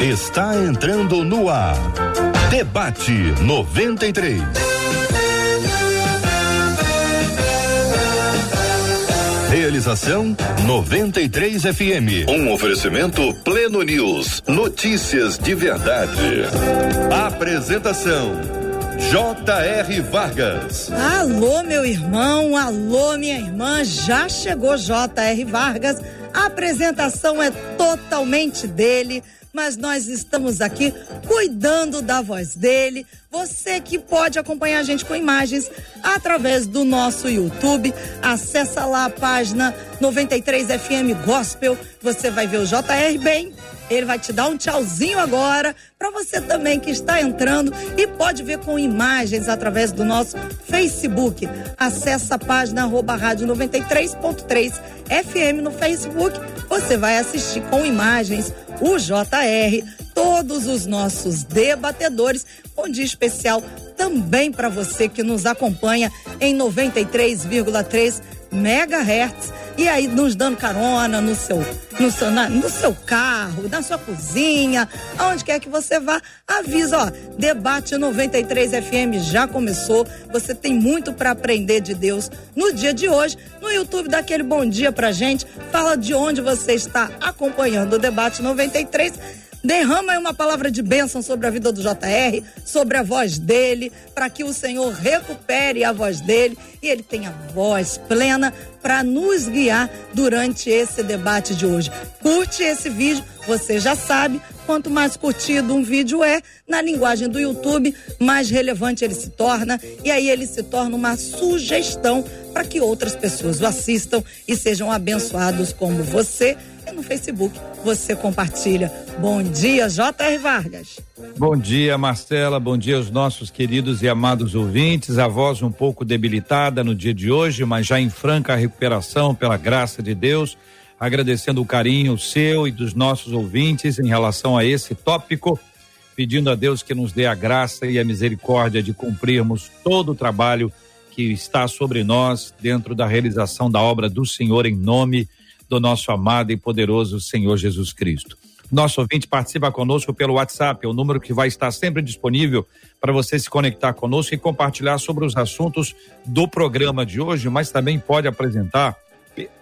está entrando no ar. Debate 93. Realização 93 FM. Um oferecimento Pleno News. Notícias de verdade. Apresentação J.R. Vargas. Alô, meu irmão, alô, minha irmã, já chegou J.R. Vargas. A apresentação é totalmente dele mas nós estamos aqui cuidando da voz dele. Você que pode acompanhar a gente com imagens através do nosso YouTube, acessa lá a página 93 FM Gospel, você vai ver o JR bem ele vai te dar um tchauzinho agora para você também que está entrando e pode ver com imagens através do nosso Facebook. Acesse a página arroba rádio 93.3 FM no Facebook. Você vai assistir com imagens o JR, todos os nossos debatedores. Bom dia especial também para você que nos acompanha em 93,3 megahertz e aí nos dando carona no seu, no seu, na, no seu carro, na sua cozinha, aonde quer que você vá, avisa, ó, debate 93 FM já começou. Você tem muito para aprender de Deus no dia de hoje. No YouTube dá aquele bom dia pra gente, fala de onde você está acompanhando o debate 93 Derrama aí uma palavra de bênção sobre a vida do JR, sobre a voz dele, para que o Senhor recupere a voz dele e ele tenha voz plena para nos guiar durante esse debate de hoje. Curte esse vídeo, você já sabe, quanto mais curtido um vídeo é, na linguagem do YouTube, mais relevante ele se torna e aí ele se torna uma sugestão para que outras pessoas o assistam e sejam abençoados como você e no Facebook você compartilha. Bom dia, J.R. Vargas. Bom dia, Marcela. Bom dia aos nossos queridos e amados ouvintes. A voz um pouco debilitada no dia de hoje, mas já em franca recuperação pela graça de Deus. Agradecendo o carinho seu e dos nossos ouvintes em relação a esse tópico, pedindo a Deus que nos dê a graça e a misericórdia de cumprirmos todo o trabalho que está sobre nós dentro da realização da obra do Senhor em nome do nosso amado e poderoso Senhor Jesus Cristo. Nosso ouvinte participa conosco pelo WhatsApp, é o número que vai estar sempre disponível para você se conectar conosco e compartilhar sobre os assuntos do programa de hoje, mas também pode apresentar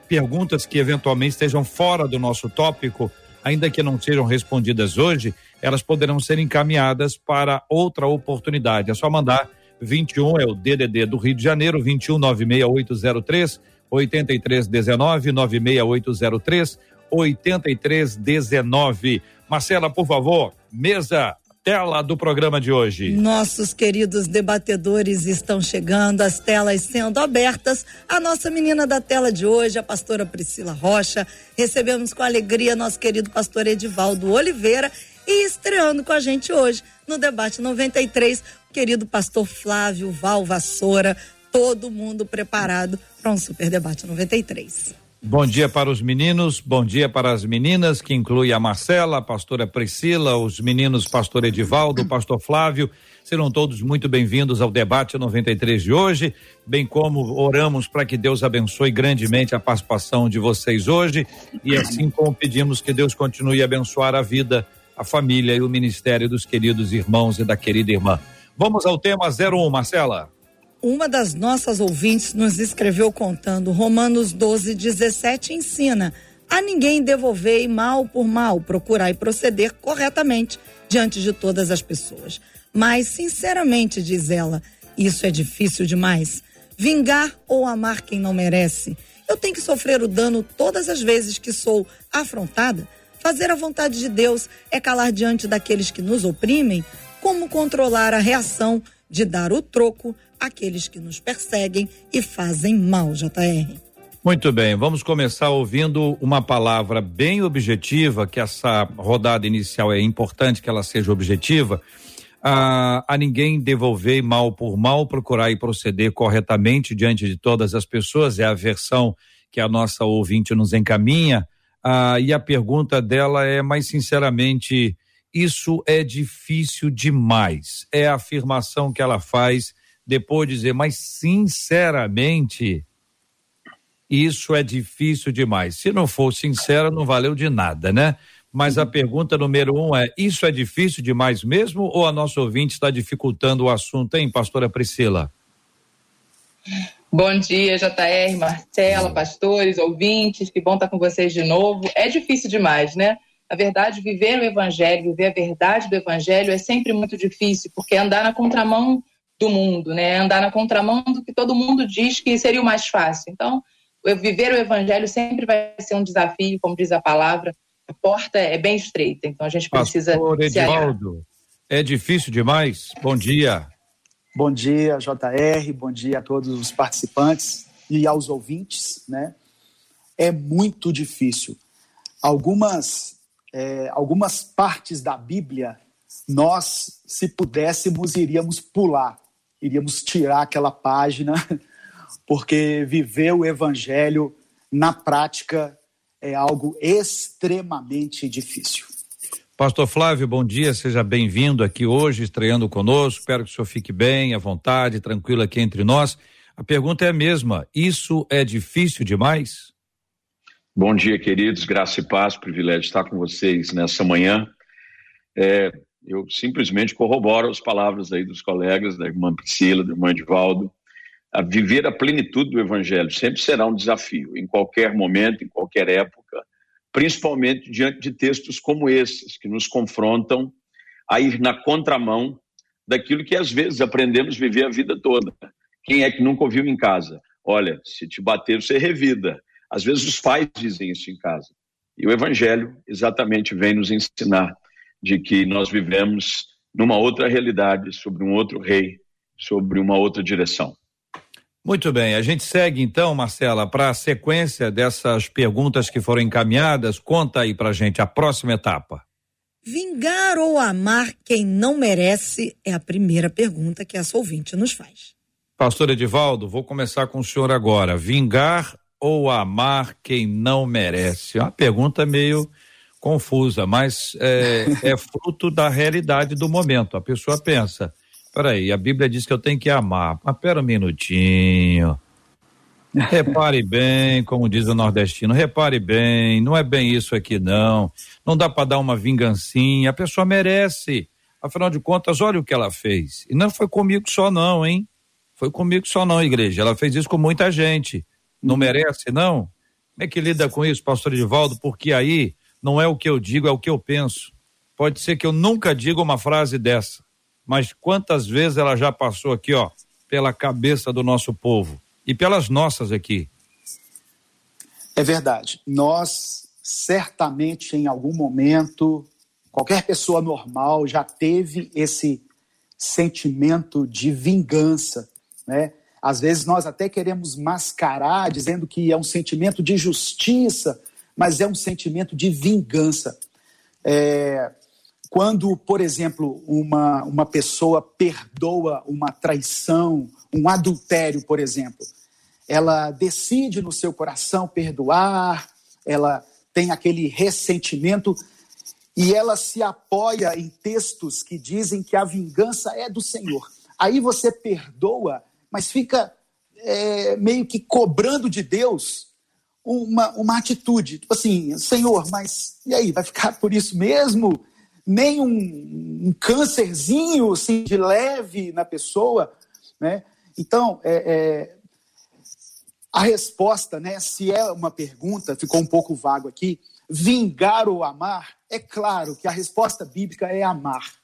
perguntas que eventualmente estejam fora do nosso tópico, ainda que não sejam respondidas hoje, elas poderão ser encaminhadas para outra oportunidade. É só mandar 21 é o DDD do Rio de Janeiro, 21 96803 8319 96803 8319. Marcela, por favor, mesa tela do programa de hoje. Nossos queridos debatedores estão chegando, as telas sendo abertas. A nossa menina da tela de hoje, a pastora Priscila Rocha. Recebemos com alegria nosso querido pastor Edivaldo Oliveira e estreando com a gente hoje no debate 93, o querido pastor Flávio Val Vassoura, todo mundo preparado para um super debate 93. Bom dia para os meninos, bom dia para as meninas, que inclui a Marcela, a pastora Priscila, os meninos pastor Edivaldo, pastor Flávio. Serão todos muito bem-vindos ao debate 93 de hoje, bem como oramos para que Deus abençoe grandemente a participação de vocês hoje e assim como pedimos que Deus continue a abençoar a vida, a família e o ministério dos queridos irmãos e da querida irmã. Vamos ao tema 01, Marcela. Uma das nossas ouvintes nos escreveu contando Romanos 12, 17 ensina a ninguém devolver mal por mal, procurar e proceder corretamente diante de todas as pessoas. Mas, sinceramente, diz ela, isso é difícil demais. Vingar ou amar quem não merece. Eu tenho que sofrer o dano todas as vezes que sou afrontada. Fazer a vontade de Deus é calar diante daqueles que nos oprimem. Como controlar a reação de dar o troco àqueles que nos perseguem e fazem mal, JR. Muito bem, vamos começar ouvindo uma palavra bem objetiva, que essa rodada inicial é importante que ela seja objetiva. A, a ninguém devolver mal por mal, procurar e proceder corretamente diante de todas as pessoas, é a versão que a nossa ouvinte nos encaminha. Ah, e a pergunta dela é, mais sinceramente, isso é difícil demais. É a afirmação que ela faz depois de dizer, mas sinceramente, isso é difícil demais. Se não for sincera, não valeu de nada, né? Mas a pergunta número um é: isso é difícil demais mesmo ou a nossa ouvinte está dificultando o assunto, hein, pastora Priscila? Bom dia, JR, Marcela, pastores, ouvintes, que bom estar com vocês de novo. É difícil demais, né? Na verdade, viver o evangelho, viver a verdade do evangelho é sempre muito difícil, porque andar na contramão do mundo, né? É andar na contramão do que todo mundo diz que seria o mais fácil. Então, viver o evangelho sempre vai ser um desafio, como diz a palavra. A porta é bem estreita, então a gente precisa Pastor Edivaldo, é difícil demais? Bom dia. Bom dia, JR, bom dia a todos os participantes e aos ouvintes, né? É muito difícil. Algumas, é, algumas partes da Bíblia, nós, se pudéssemos, iríamos pular, iríamos tirar aquela página, porque viver o Evangelho na prática é algo extremamente difícil. Pastor Flávio, bom dia, seja bem-vindo aqui hoje, estreando conosco. Espero que o senhor fique bem, à vontade, tranquilo aqui entre nós. A pergunta é a mesma: isso é difícil demais? Bom dia, queridos, graça e paz, privilégio estar com vocês nessa manhã. É, eu simplesmente corroboro as palavras aí dos colegas, da irmã Priscila, do irmão Edivaldo. A viver a plenitude do evangelho sempre será um desafio, em qualquer momento, em qualquer época principalmente diante de textos como esses, que nos confrontam a ir na contramão daquilo que às vezes aprendemos a viver a vida toda. Quem é que nunca ouviu em casa? Olha, se te bater, você revida. Às vezes os pais dizem isso em casa. E o Evangelho exatamente vem nos ensinar de que nós vivemos numa outra realidade, sobre um outro rei, sobre uma outra direção. Muito bem, a gente segue então, Marcela, para a sequência dessas perguntas que foram encaminhadas. Conta aí para gente a próxima etapa. Vingar ou amar quem não merece é a primeira pergunta que essa ouvinte nos faz. Pastor Edivaldo, vou começar com o senhor agora. Vingar ou amar quem não merece? É uma pergunta meio confusa, mas é, é fruto da realidade do momento. A pessoa pensa, Peraí, a Bíblia diz que eu tenho que amar. Mas pera um minutinho. Repare bem, como diz o nordestino, repare bem, não é bem isso aqui não. Não dá para dar uma vingancinha, a pessoa merece. Afinal de contas, olha o que ela fez. E não foi comigo só não, hein? Foi comigo só não, igreja. Ela fez isso com muita gente. Não uhum. merece, não? Como é que lida com isso, pastor Edivaldo? Porque aí não é o que eu digo, é o que eu penso. Pode ser que eu nunca diga uma frase dessa mas quantas vezes ela já passou aqui, ó, pela cabeça do nosso povo e pelas nossas aqui. É verdade. Nós certamente em algum momento, qualquer pessoa normal já teve esse sentimento de vingança, né? Às vezes nós até queremos mascarar dizendo que é um sentimento de justiça, mas é um sentimento de vingança. É, quando, por exemplo, uma, uma pessoa perdoa uma traição, um adultério, por exemplo, ela decide no seu coração perdoar, ela tem aquele ressentimento e ela se apoia em textos que dizem que a vingança é do Senhor. Aí você perdoa, mas fica é, meio que cobrando de Deus uma, uma atitude. Tipo assim, Senhor, mas e aí, vai ficar por isso mesmo? nem um, um câncerzinho assim, de leve na pessoa. Né? Então, é, é, a resposta, né, se é uma pergunta, ficou um pouco vago aqui, vingar ou amar, é claro que a resposta bíblica é amar.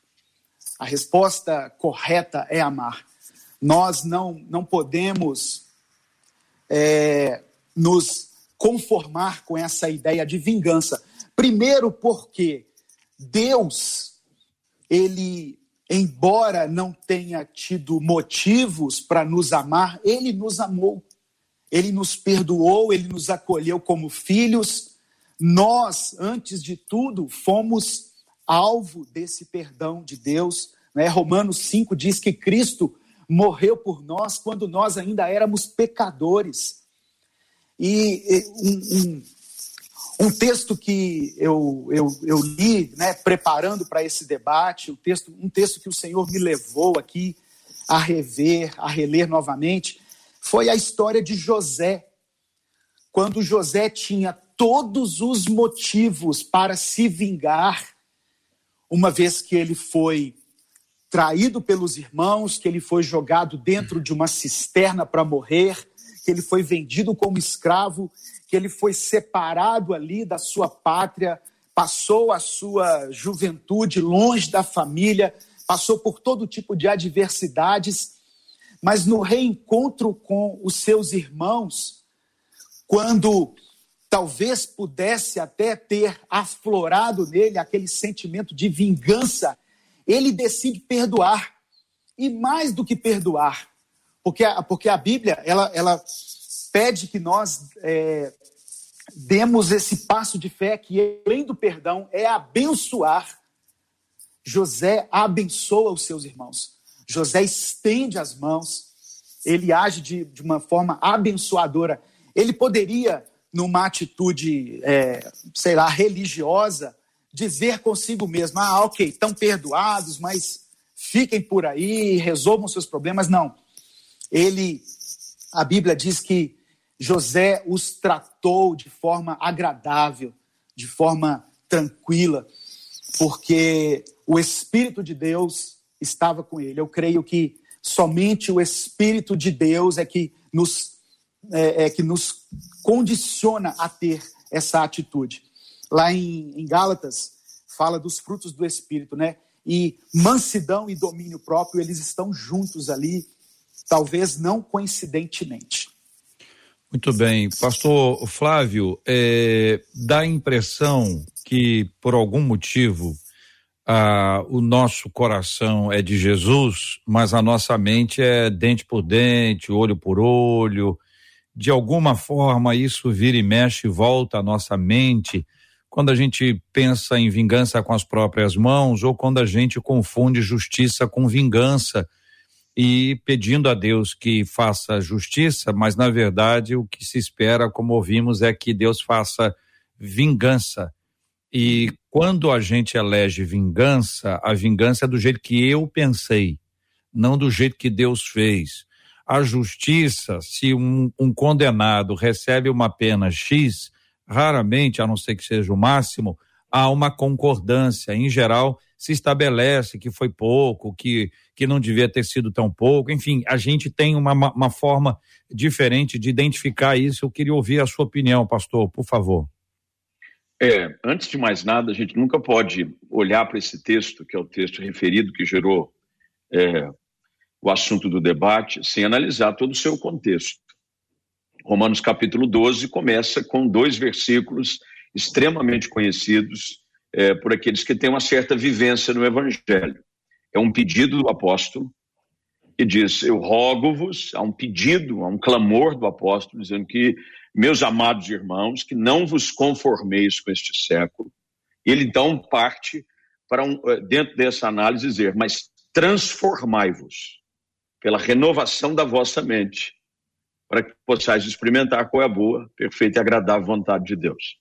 A resposta correta é amar. Nós não, não podemos é, nos conformar com essa ideia de vingança. Primeiro, porque Deus, ele, embora não tenha tido motivos para nos amar, ele nos amou. Ele nos perdoou, ele nos acolheu como filhos. Nós, antes de tudo, fomos alvo desse perdão de Deus. Né? Romanos 5 diz que Cristo morreu por nós quando nós ainda éramos pecadores. E um, um, um texto que eu, eu, eu li, né, preparando para esse debate, um texto, um texto que o Senhor me levou aqui a rever, a reler novamente, foi a história de José. Quando José tinha todos os motivos para se vingar, uma vez que ele foi traído pelos irmãos, que ele foi jogado dentro de uma cisterna para morrer, que ele foi vendido como escravo, que ele foi separado ali da sua pátria, passou a sua juventude longe da família, passou por todo tipo de adversidades, mas no reencontro com os seus irmãos, quando talvez pudesse até ter aflorado nele aquele sentimento de vingança ele decide perdoar. E mais do que perdoar, porque a, porque a Bíblia ela, ela pede que nós é, demos esse passo de fé que, além do perdão, é abençoar. José abençoa os seus irmãos. José estende as mãos, ele age de, de uma forma abençoadora. Ele poderia, numa atitude, é, sei lá, religiosa, dizer consigo mesmo: ah, ok, estão perdoados, mas fiquem por aí, resolvam seus problemas. Não. Ele, a Bíblia diz que José os tratou de forma agradável, de forma tranquila, porque o Espírito de Deus estava com ele. Eu creio que somente o Espírito de Deus é que nos, é, é que nos condiciona a ter essa atitude lá em, em Gálatas, fala dos frutos do Espírito, né? E mansidão e domínio próprio, eles estão juntos ali, talvez não coincidentemente. Muito bem. Pastor Flávio, é, dá a impressão que, por algum motivo, ah, o nosso coração é de Jesus, mas a nossa mente é dente por dente, olho por olho. De alguma forma, isso vira e mexe e volta à nossa mente quando a gente pensa em vingança com as próprias mãos ou quando a gente confunde justiça com vingança e pedindo a Deus que faça justiça, mas na verdade o que se espera, como ouvimos, é que Deus faça vingança. E quando a gente elege vingança, a vingança é do jeito que eu pensei, não do jeito que Deus fez. A justiça, se um, um condenado recebe uma pena X, raramente, a não ser que seja o máximo, há uma concordância. Em geral, se estabelece que foi pouco, que, que não devia ter sido tão pouco. Enfim, a gente tem uma, uma forma diferente de identificar isso. Eu queria ouvir a sua opinião, pastor, por favor. É, antes de mais nada, a gente nunca pode olhar para esse texto, que é o texto referido que gerou é, o assunto do debate, sem analisar todo o seu contexto. Romanos capítulo 12 começa com dois versículos extremamente conhecidos é, por aqueles que têm uma certa vivência no Evangelho. É um pedido do apóstolo que diz: Eu rogo-vos, há um pedido, há um clamor do apóstolo, dizendo que, meus amados irmãos, que não vos conformeis com este século. Ele então parte para, um, é, dentro dessa análise, dizer: Mas transformai-vos pela renovação da vossa mente para que possais experimentar qual é a boa, perfeita e agradável vontade de Deus.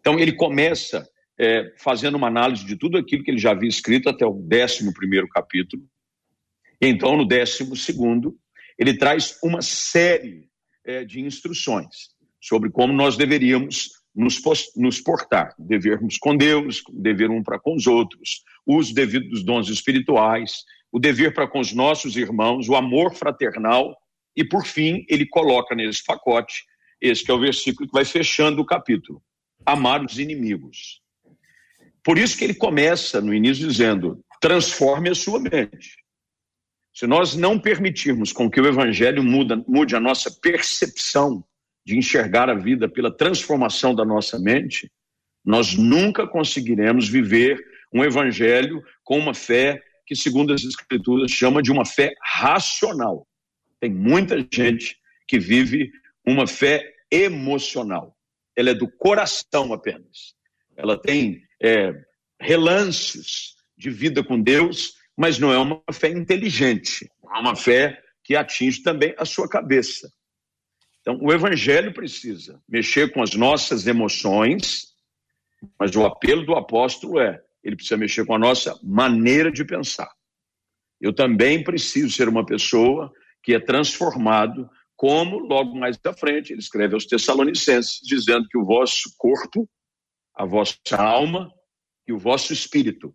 Então, ele começa é, fazendo uma análise de tudo aquilo que ele já havia escrito até o 11 capítulo. Então, no 12, ele traz uma série é, de instruções sobre como nós deveríamos nos, nos portar, devermos com Deus, dever um para com os outros, o uso devido dos dons espirituais, o dever para com os nossos irmãos, o amor fraternal. E, por fim, ele coloca nesse pacote, esse que é o versículo que vai fechando o capítulo: amar os inimigos. Por isso que ele começa no início dizendo: transforme a sua mente. Se nós não permitirmos com que o evangelho muda, mude a nossa percepção de enxergar a vida pela transformação da nossa mente, nós nunca conseguiremos viver um evangelho com uma fé que, segundo as escrituras, chama de uma fé racional. Tem muita gente que vive uma fé emocional. Ela é do coração apenas. Ela tem é, relances de vida com Deus, mas não é uma fé inteligente. É uma fé que atinge também a sua cabeça. Então, o evangelho precisa mexer com as nossas emoções, mas o apelo do apóstolo é: ele precisa mexer com a nossa maneira de pensar. Eu também preciso ser uma pessoa que é transformado Como, logo mais à frente, ele escreve aos Tessalonicenses, dizendo que o vosso corpo, a vossa alma e o vosso espírito,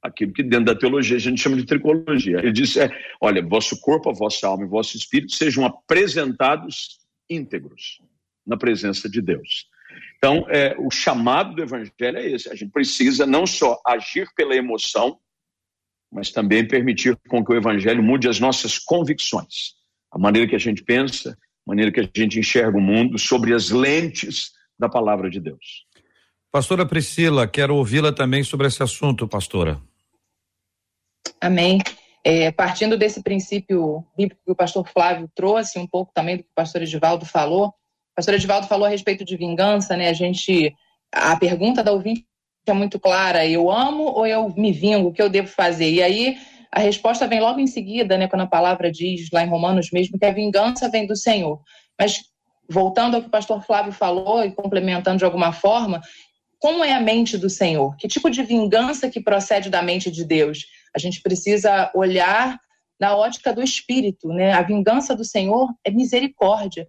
aquilo que dentro da teologia a gente chama de tricologia. Ele diz: é, olha, vosso corpo, a vossa alma e vosso espírito sejam apresentados íntegros na presença de Deus. Então, é, o chamado do evangelho é esse: a gente precisa não só agir pela emoção, mas também permitir com que o evangelho mude as nossas convicções, a maneira que a gente pensa, a maneira que a gente enxerga o mundo sobre as lentes da palavra de Deus. Pastora Priscila, quero ouvi-la também sobre esse assunto, pastora. Amém. É, partindo desse princípio bíblico que o pastor Flávio trouxe, um pouco também do que o pastor Edivaldo falou, o pastor Edivaldo falou a respeito de vingança, né? A gente, a pergunta da ouvinte é muito clara: eu amo ou eu me vingo? O que eu devo fazer? E aí a resposta vem logo em seguida, né? Quando a palavra diz lá em Romanos mesmo que a vingança vem do Senhor. Mas voltando ao que o pastor Flávio falou e complementando de alguma forma, como é a mente do Senhor? Que tipo de vingança que procede da mente de Deus? A gente precisa olhar na ótica do espírito, né? A vingança do Senhor é misericórdia.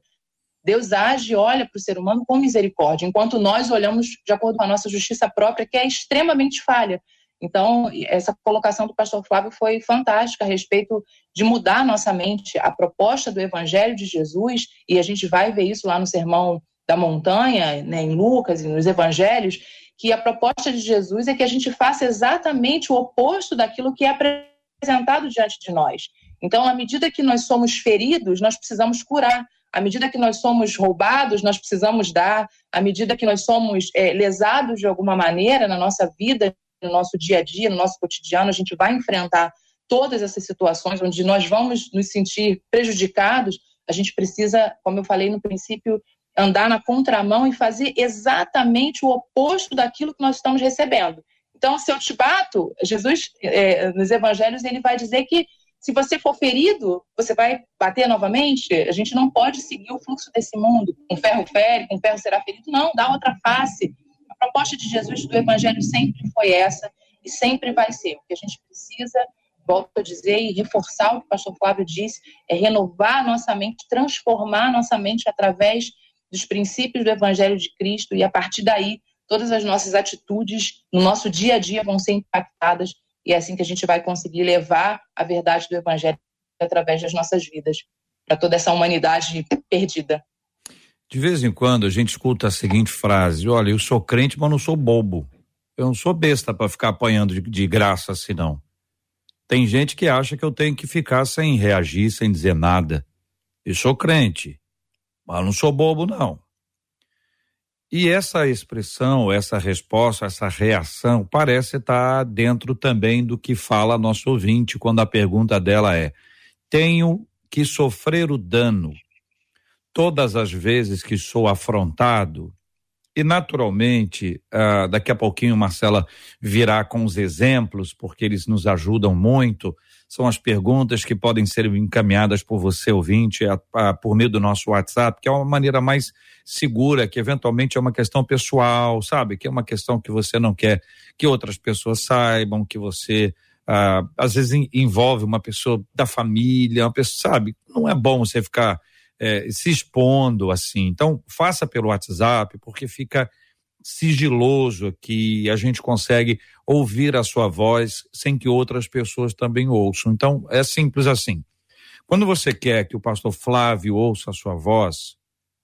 Deus age e olha para o ser humano com misericórdia, enquanto nós olhamos de acordo com a nossa justiça própria, que é extremamente falha. Então, essa colocação do pastor Flávio foi fantástica a respeito de mudar nossa mente. A proposta do Evangelho de Jesus, e a gente vai ver isso lá no Sermão da montanha, né, em Lucas e nos evangelhos, que a proposta de Jesus é que a gente faça exatamente o oposto daquilo que é apresentado diante de nós. Então, à medida que nós somos feridos, nós precisamos curar. À medida que nós somos roubados, nós precisamos dar. À medida que nós somos é, lesados de alguma maneira na nossa vida, no nosso dia a dia, no nosso cotidiano, a gente vai enfrentar todas essas situações onde nós vamos nos sentir prejudicados. A gente precisa, como eu falei no princípio, andar na contramão e fazer exatamente o oposto daquilo que nós estamos recebendo. Então, se eu te bato, Jesus, é, nos evangelhos, ele vai dizer que se você for ferido, você vai bater novamente. A gente não pode seguir o fluxo desse mundo. Com ferro fere, com ferro será ferido. Não, dá outra face. A proposta de Jesus do evangelho sempre foi essa e sempre vai ser. O que a gente precisa, volto a dizer e reforçar o que o pastor Flávio disse, é renovar a nossa mente, transformar a nossa mente através dos princípios do Evangelho de Cristo e a partir daí todas as nossas atitudes no nosso dia a dia vão ser impactadas e é assim que a gente vai conseguir levar a verdade do Evangelho através das nossas vidas para toda essa humanidade perdida. De vez em quando a gente escuta a seguinte frase: Olha, eu sou crente, mas não sou bobo. Eu não sou besta para ficar apanhando de, de graça assim, não. Tem gente que acha que eu tenho que ficar sem reagir, sem dizer nada. Eu sou crente, mas não sou bobo, não. E essa expressão, essa resposta, essa reação parece estar dentro também do que fala nosso ouvinte quando a pergunta dela é: tenho que sofrer o dano todas as vezes que sou afrontado? E naturalmente, uh, daqui a pouquinho Marcela virá com os exemplos, porque eles nos ajudam muito são as perguntas que podem ser encaminhadas por você, ouvinte, a, a, por meio do nosso WhatsApp, que é uma maneira mais segura, que eventualmente é uma questão pessoal, sabe? Que é uma questão que você não quer que outras pessoas saibam, que você. Ah, às vezes envolve uma pessoa da família, uma pessoa, sabe? Não é bom você ficar é, se expondo assim. Então, faça pelo WhatsApp, porque fica sigiloso aqui, a gente consegue ouvir a sua voz sem que outras pessoas também ouçam. Então, é simples assim. Quando você quer que o pastor Flávio ouça a sua voz,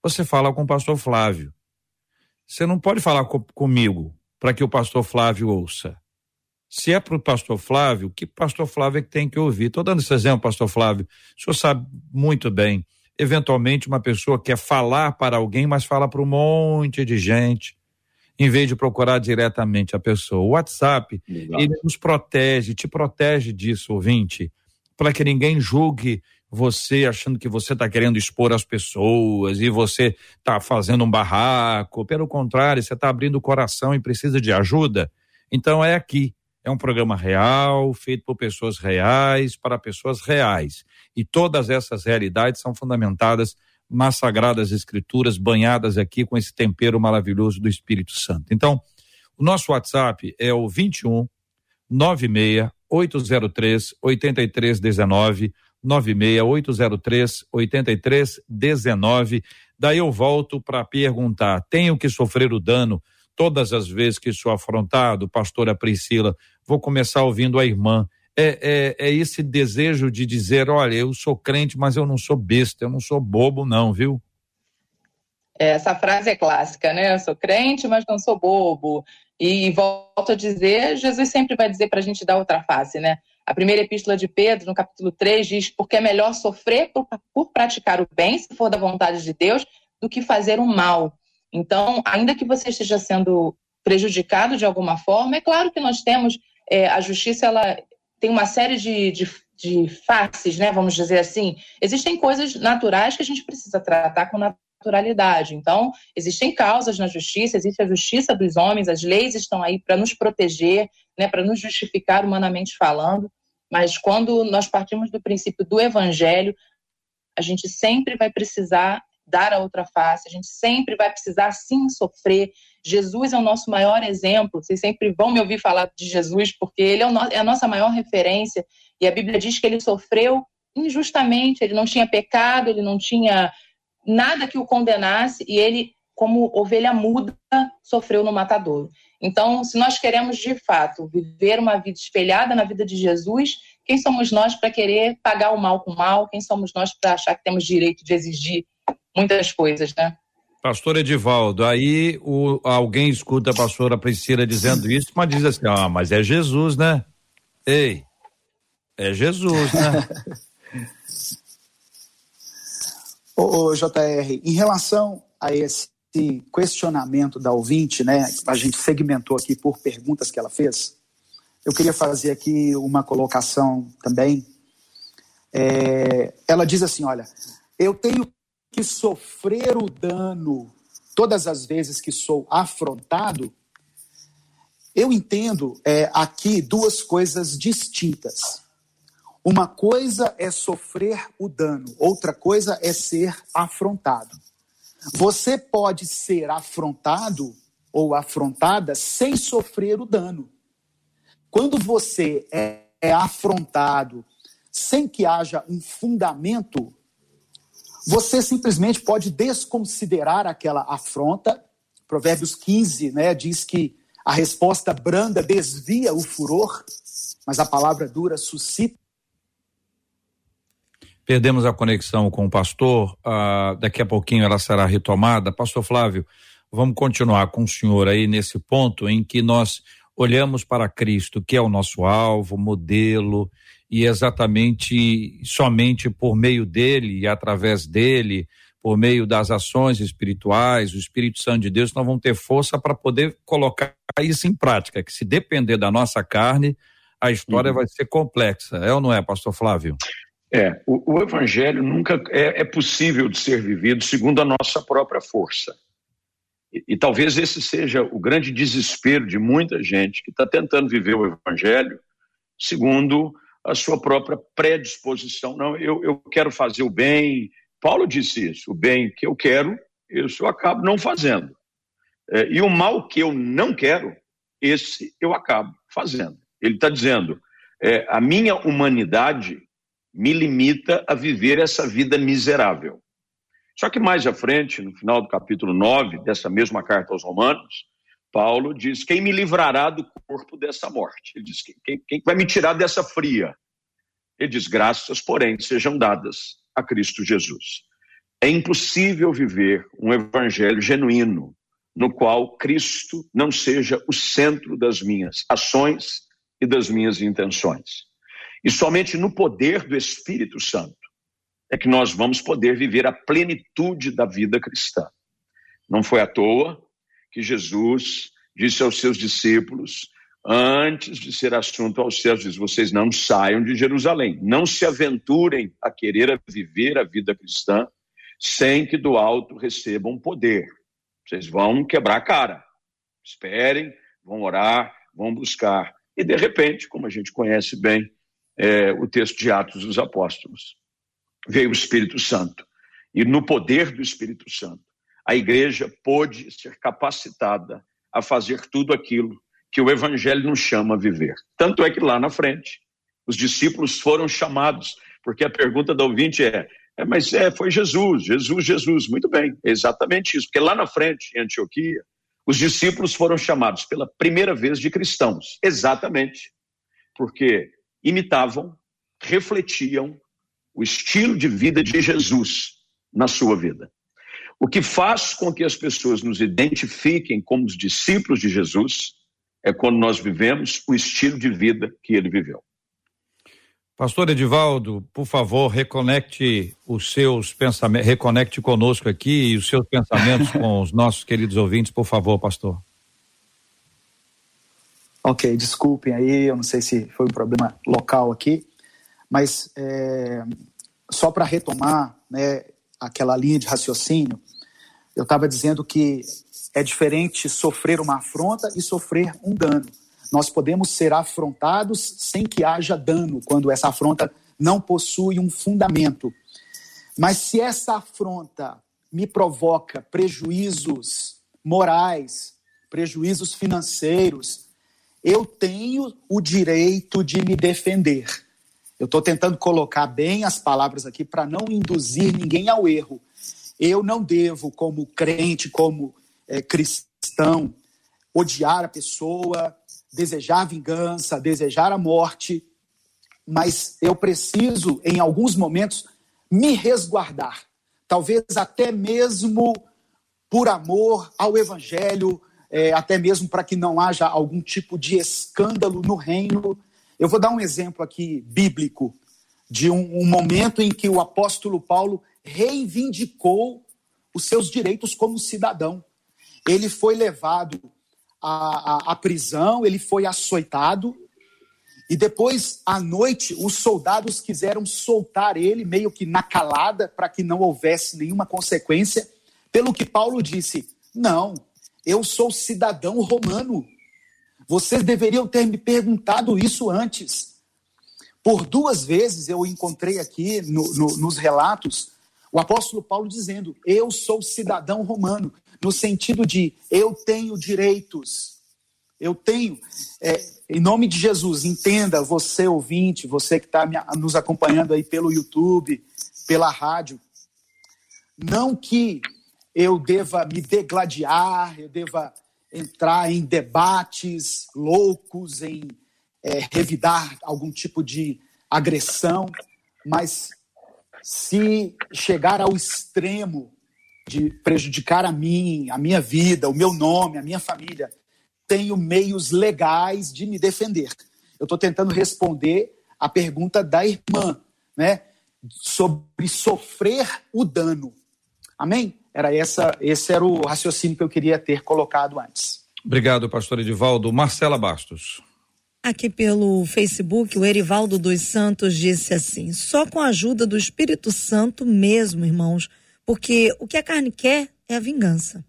você fala com o pastor Flávio. Você não pode falar com, comigo para que o pastor Flávio ouça. Se é para o pastor Flávio, que pastor Flávio é que tem que ouvir? Estou dando esse exemplo, pastor Flávio. O senhor sabe muito bem. Eventualmente, uma pessoa quer falar para alguém, mas fala para um monte de gente em vez de procurar diretamente a pessoa. O WhatsApp, Legal. ele nos protege, te protege disso, ouvinte, para que ninguém julgue você achando que você está querendo expor as pessoas e você está fazendo um barraco. Pelo contrário, você está abrindo o coração e precisa de ajuda. Então é aqui. É um programa real, feito por pessoas reais, para pessoas reais. E todas essas realidades são fundamentadas nas Sagradas Escrituras, banhadas aqui com esse tempero maravilhoso do Espírito Santo. Então, o nosso WhatsApp é o 21 96 803 8319. 96803 8319. Daí eu volto para perguntar: tenho que sofrer o dano todas as vezes que sou afrontado, pastora Priscila? Vou começar ouvindo a irmã. É, é, é esse desejo de dizer: olha, eu sou crente, mas eu não sou besta, eu não sou bobo, não, viu? Essa frase é clássica, né? Eu sou crente, mas não sou bobo. E volto a dizer, Jesus sempre vai dizer para a gente dar outra face, né? A primeira epístola de Pedro, no capítulo 3, diz: Porque é melhor sofrer por, por praticar o bem, se for da vontade de Deus, do que fazer o mal. Então, ainda que você esteja sendo prejudicado de alguma forma, é claro que nós temos é, a justiça, ela tem uma série de, de, de faces, né? Vamos dizer assim. Existem coisas naturais que a gente precisa tratar com naturalidade. Então, existem causas na justiça, existe a justiça dos homens, as leis estão aí para nos proteger, né, para nos justificar humanamente falando. Mas quando nós partimos do princípio do evangelho, a gente sempre vai precisar dar a outra face, a gente sempre vai precisar sim sofrer. Jesus é o nosso maior exemplo. Vocês sempre vão me ouvir falar de Jesus, porque ele é, é a nossa maior referência. E a Bíblia diz que ele sofreu injustamente, ele não tinha pecado, ele não tinha nada que o condenasse, e ele, como ovelha muda, sofreu no matadouro. Então, se nós queremos de fato viver uma vida espelhada na vida de Jesus, quem somos nós para querer pagar o mal com o mal? Quem somos nós para achar que temos direito de exigir muitas coisas, né? Pastor Edivaldo, aí o, alguém escuta a pastora Priscila dizendo isso, mas diz assim: ah, mas é Jesus, né? Ei, é Jesus, né? ô, ô, JR, em relação a esse questionamento da ouvinte, né? A gente segmentou aqui por perguntas que ela fez. Eu queria fazer aqui uma colocação também. É, ela diz assim: olha, eu tenho que sofrer o dano todas as vezes que sou afrontado. Eu entendo é, aqui duas coisas distintas. Uma coisa é sofrer o dano, outra coisa é ser afrontado. Você pode ser afrontado ou afrontada sem sofrer o dano. Quando você é, é afrontado sem que haja um fundamento, você simplesmente pode desconsiderar aquela afronta. Provérbios 15 né, diz que a resposta branda desvia o furor, mas a palavra dura suscita Perdemos a conexão com o pastor, uh, daqui a pouquinho ela será retomada. Pastor Flávio, vamos continuar com o senhor aí nesse ponto em que nós olhamos para Cristo, que é o nosso alvo, modelo, e exatamente somente por meio dele e através dele, por meio das ações espirituais, o Espírito Santo de Deus, nós vamos ter força para poder colocar isso em prática, que se depender da nossa carne, a história uhum. vai ser complexa. É ou não é, pastor Flávio? É, o, o evangelho nunca é, é, possível de ser vivido segundo a nossa própria força. E, e talvez esse seja o grande desespero de muita gente que está tentando viver o evangelho segundo a sua própria predisposição. Não, eu, eu quero fazer o bem. Paulo disse isso: o bem que eu quero, isso eu acabo não fazendo. É, e o mal que eu não quero, esse eu acabo fazendo. Ele está dizendo: é, a minha humanidade me limita a viver essa vida miserável. Só que mais à frente, no final do capítulo 9 dessa mesma carta aos Romanos, Paulo diz: Quem me livrará do corpo dessa morte? Ele diz: Quem, quem vai me tirar dessa fria? Ele diz: Graças, porém, sejam dadas a Cristo Jesus. É impossível viver um evangelho genuíno no qual Cristo não seja o centro das minhas ações e das minhas intenções. E somente no poder do Espírito Santo é que nós vamos poder viver a plenitude da vida cristã. Não foi à toa que Jesus disse aos seus discípulos, antes de ser assunto aos céus, diz: vocês não saiam de Jerusalém, não se aventurem a querer viver a vida cristã sem que do alto recebam poder. Vocês vão quebrar a cara. Esperem, vão orar, vão buscar. E de repente, como a gente conhece bem, é, o texto de Atos dos Apóstolos. Veio o Espírito Santo. E no poder do Espírito Santo, a igreja pôde ser capacitada a fazer tudo aquilo que o Evangelho nos chama a viver. Tanto é que lá na frente, os discípulos foram chamados porque a pergunta do ouvinte é, é mas é, foi Jesus, Jesus, Jesus. Muito bem, é exatamente isso, porque lá na frente, em Antioquia, os discípulos foram chamados pela primeira vez de cristãos, exatamente, porque imitavam, refletiam o estilo de vida de Jesus na sua vida. O que faz com que as pessoas nos identifiquem como os discípulos de Jesus é quando nós vivemos o estilo de vida que ele viveu. Pastor Edivaldo, por favor, reconecte os seus pensamentos, reconecte conosco aqui e os seus pensamentos com os nossos queridos ouvintes, por favor, pastor. Ok, desculpem aí, eu não sei se foi um problema local aqui, mas é, só para retomar né, aquela linha de raciocínio, eu estava dizendo que é diferente sofrer uma afronta e sofrer um dano. Nós podemos ser afrontados sem que haja dano, quando essa afronta não possui um fundamento. Mas se essa afronta me provoca prejuízos morais, prejuízos financeiros, eu tenho o direito de me defender. Eu estou tentando colocar bem as palavras aqui para não induzir ninguém ao erro. Eu não devo, como crente, como é, cristão, odiar a pessoa, desejar vingança, desejar a morte, mas eu preciso, em alguns momentos, me resguardar. Talvez até mesmo por amor ao Evangelho, é, até mesmo para que não haja algum tipo de escândalo no reino. Eu vou dar um exemplo aqui bíblico de um, um momento em que o apóstolo Paulo reivindicou os seus direitos como cidadão. Ele foi levado à, à, à prisão, ele foi açoitado, e depois, à noite, os soldados quiseram soltar ele, meio que na calada, para que não houvesse nenhuma consequência. Pelo que Paulo disse: Não, eu sou cidadão romano. Vocês deveriam ter me perguntado isso antes. Por duas vezes eu encontrei aqui no, no, nos relatos o apóstolo Paulo dizendo: Eu sou cidadão romano no sentido de eu tenho direitos. Eu tenho, é, em nome de Jesus, entenda, você ouvinte, você que está nos acompanhando aí pelo YouTube, pela rádio, não que eu deva me degladiar, eu deva entrar em debates loucos, em é, revidar algum tipo de agressão, mas se chegar ao extremo de prejudicar a mim, a minha vida, o meu nome, a minha família, tenho meios legais de me defender. Eu estou tentando responder a pergunta da irmã, né? Sobre sofrer o dano. Amém? Era essa, esse era o raciocínio que eu queria ter colocado antes. Obrigado, pastor Edivaldo. Marcela Bastos. Aqui pelo Facebook, o Erivaldo dos Santos disse assim: só com a ajuda do Espírito Santo mesmo, irmãos, porque o que a carne quer é a vingança.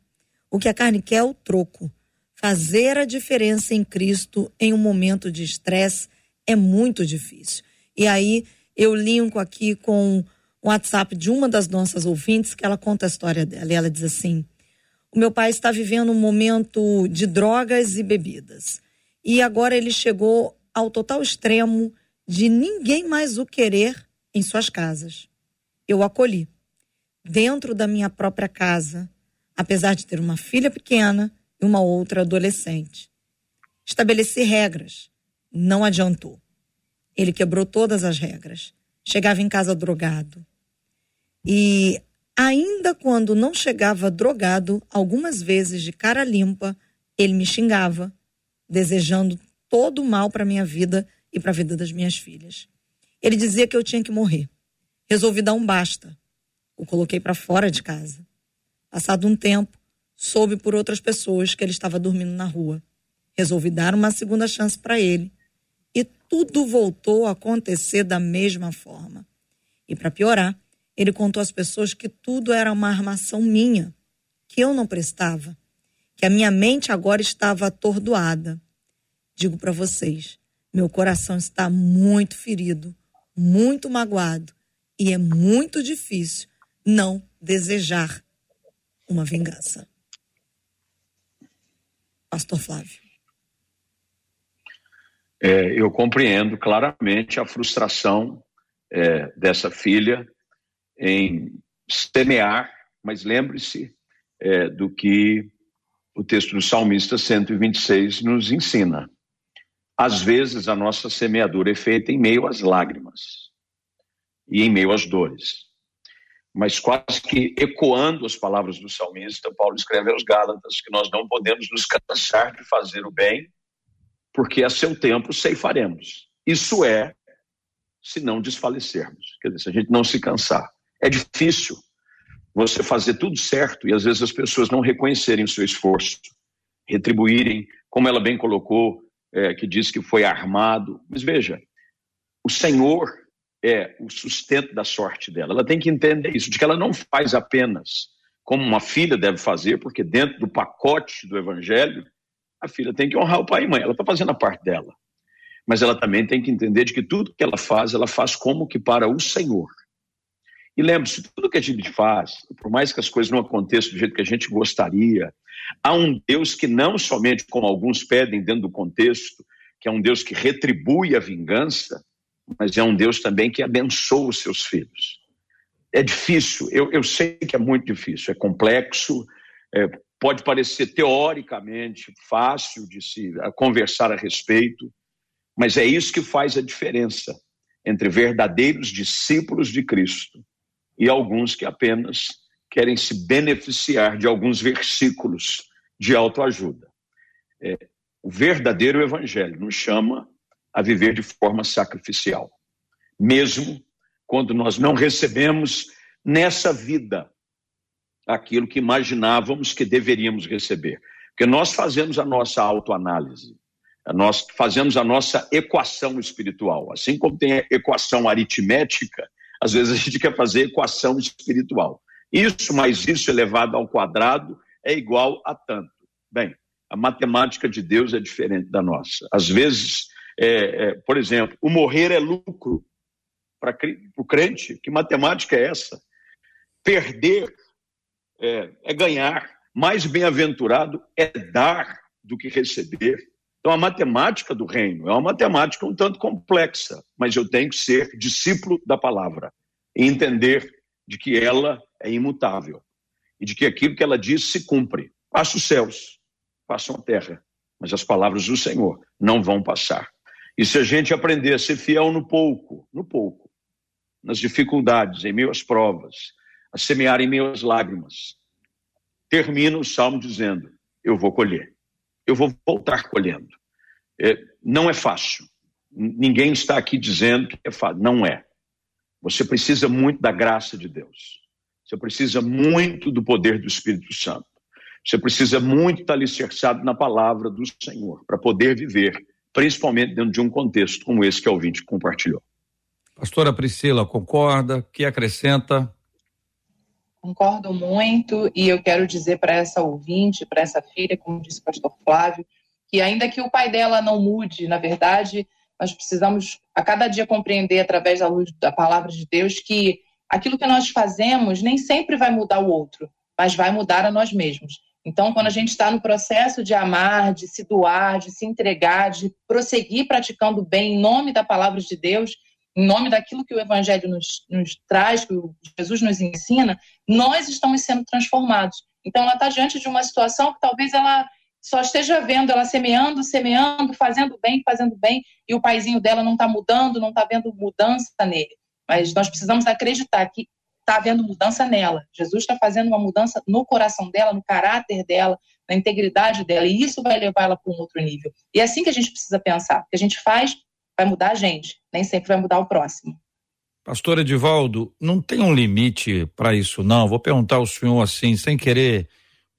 O que a carne quer é o troco. Fazer a diferença em Cristo em um momento de estresse é muito difícil. E aí eu linko aqui com o WhatsApp de uma das nossas ouvintes que ela conta a história dela. E ela diz assim: O meu pai está vivendo um momento de drogas e bebidas. E agora ele chegou ao total extremo de ninguém mais o querer em suas casas. Eu o acolhi dentro da minha própria casa, apesar de ter uma filha pequena e uma outra adolescente. Estabeleci regras. Não adiantou. Ele quebrou todas as regras. Chegava em casa drogado. E ainda quando não chegava drogado, algumas vezes de cara limpa, ele me xingava, desejando todo o mal para minha vida e para a vida das minhas filhas. Ele dizia que eu tinha que morrer. Resolvi dar um basta o coloquei para fora de casa. Passado um tempo, soube por outras pessoas que ele estava dormindo na rua. Resolvi dar uma segunda chance para ele. E tudo voltou a acontecer da mesma forma. E para piorar, ele contou às pessoas que tudo era uma armação minha, que eu não prestava, que a minha mente agora estava atordoada. Digo para vocês, meu coração está muito ferido, muito magoado, e é muito difícil não desejar uma vingança. Pastor Flávio. É, eu compreendo claramente a frustração é, dessa filha em semear, mas lembre-se é, do que o texto do Salmista 126 nos ensina. Às vezes a nossa semeadura é feita em meio às lágrimas e em meio às dores. Mas quase que ecoando as palavras do salmista, Paulo escreve aos Gálatas que nós não podemos nos cansar de fazer o bem, porque a seu tempo ceifaremos. Isso é se não desfalecermos, quer dizer, se a gente não se cansar. É difícil você fazer tudo certo e às vezes as pessoas não reconhecerem o seu esforço, retribuírem, como ela bem colocou, é, que disse que foi armado. Mas veja, o Senhor é o sustento da sorte dela. Ela tem que entender isso, de que ela não faz apenas como uma filha deve fazer, porque dentro do pacote do Evangelho, a filha tem que honrar o pai e mãe. Ela está fazendo a parte dela. Mas ela também tem que entender de que tudo que ela faz, ela faz como que para o Senhor. E lembre-se, tudo que a gente faz, por mais que as coisas não aconteçam do jeito que a gente gostaria, há um Deus que não somente, como alguns pedem dentro do contexto, que é um Deus que retribui a vingança, mas é um Deus também que abençoa os seus filhos. É difícil, eu, eu sei que é muito difícil, é complexo, é, pode parecer teoricamente fácil de se conversar a respeito, mas é isso que faz a diferença entre verdadeiros discípulos de Cristo e alguns que apenas querem se beneficiar de alguns versículos de autoajuda. É, o verdadeiro evangelho nos chama a viver de forma sacrificial, mesmo quando nós não recebemos nessa vida aquilo que imaginávamos que deveríamos receber. Porque nós fazemos a nossa autoanálise, nós fazemos a nossa equação espiritual. Assim como tem a equação aritmética, às vezes a gente quer fazer equação espiritual. Isso mais isso elevado ao quadrado é igual a tanto. Bem, a matemática de Deus é diferente da nossa. Às vezes, é, é, por exemplo, o morrer é lucro para o crente. Que matemática é essa? Perder é, é ganhar. Mais bem-aventurado é dar do que receber. Então, a matemática do reino é uma matemática um tanto complexa, mas eu tenho que ser discípulo da palavra e entender de que ela é imutável e de que aquilo que ela diz se cumpre. Passa os céus, passam a terra, mas as palavras do Senhor não vão passar. E se a gente aprender a ser fiel no pouco, no pouco, nas dificuldades, em meio às provas, a semear em meio às lágrimas, termina o salmo dizendo: Eu vou colher eu vou voltar colhendo. É, não é fácil. Ninguém está aqui dizendo que é fácil. Não é. Você precisa muito da graça de Deus. Você precisa muito do poder do Espírito Santo. Você precisa muito estar alicerçado na palavra do Senhor para poder viver, principalmente dentro de um contexto como esse que a ouvinte compartilhou. Pastora Priscila, concorda? Que acrescenta? Concordo muito e eu quero dizer para essa ouvinte, para essa filha, como disse o pastor Flávio, que ainda que o pai dela não mude, na verdade, nós precisamos a cada dia compreender através da luz da palavra de Deus que aquilo que nós fazemos nem sempre vai mudar o outro, mas vai mudar a nós mesmos. Então, quando a gente está no processo de amar, de se doar, de se entregar, de prosseguir praticando bem em nome da palavra de Deus, em nome daquilo que o Evangelho nos, nos traz, que Jesus nos ensina, nós estamos sendo transformados. Então, ela está diante de uma situação que talvez ela só esteja vendo ela semeando, semeando, fazendo bem, fazendo bem, e o paizinho dela não está mudando, não está vendo mudança nele. Mas nós precisamos acreditar que está havendo mudança nela. Jesus está fazendo uma mudança no coração dela, no caráter dela, na integridade dela, e isso vai levar ela para um outro nível. E é assim que a gente precisa pensar, que a gente faz vai mudar a gente, nem sempre vai mudar o próximo. Pastor Edivaldo, não tem um limite para isso, não. Vou perguntar ao senhor assim, sem querer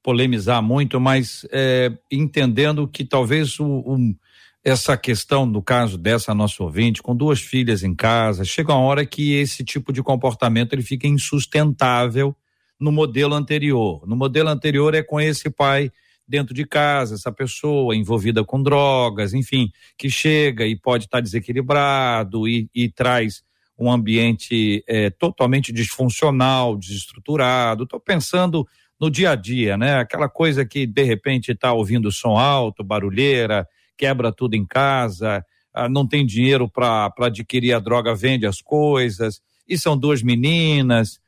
polemizar muito, mas é, entendendo que talvez o, o, essa questão, no caso dessa nossa ouvinte, com duas filhas em casa, chega uma hora que esse tipo de comportamento ele fica insustentável no modelo anterior. No modelo anterior é com esse pai dentro de casa, essa pessoa envolvida com drogas, enfim, que chega e pode estar desequilibrado e, e traz um ambiente é, totalmente disfuncional, desestruturado. Estou pensando no dia a dia, né? Aquela coisa que de repente está ouvindo som alto, barulheira, quebra tudo em casa, ah, não tem dinheiro para adquirir a droga, vende as coisas, e são duas meninas.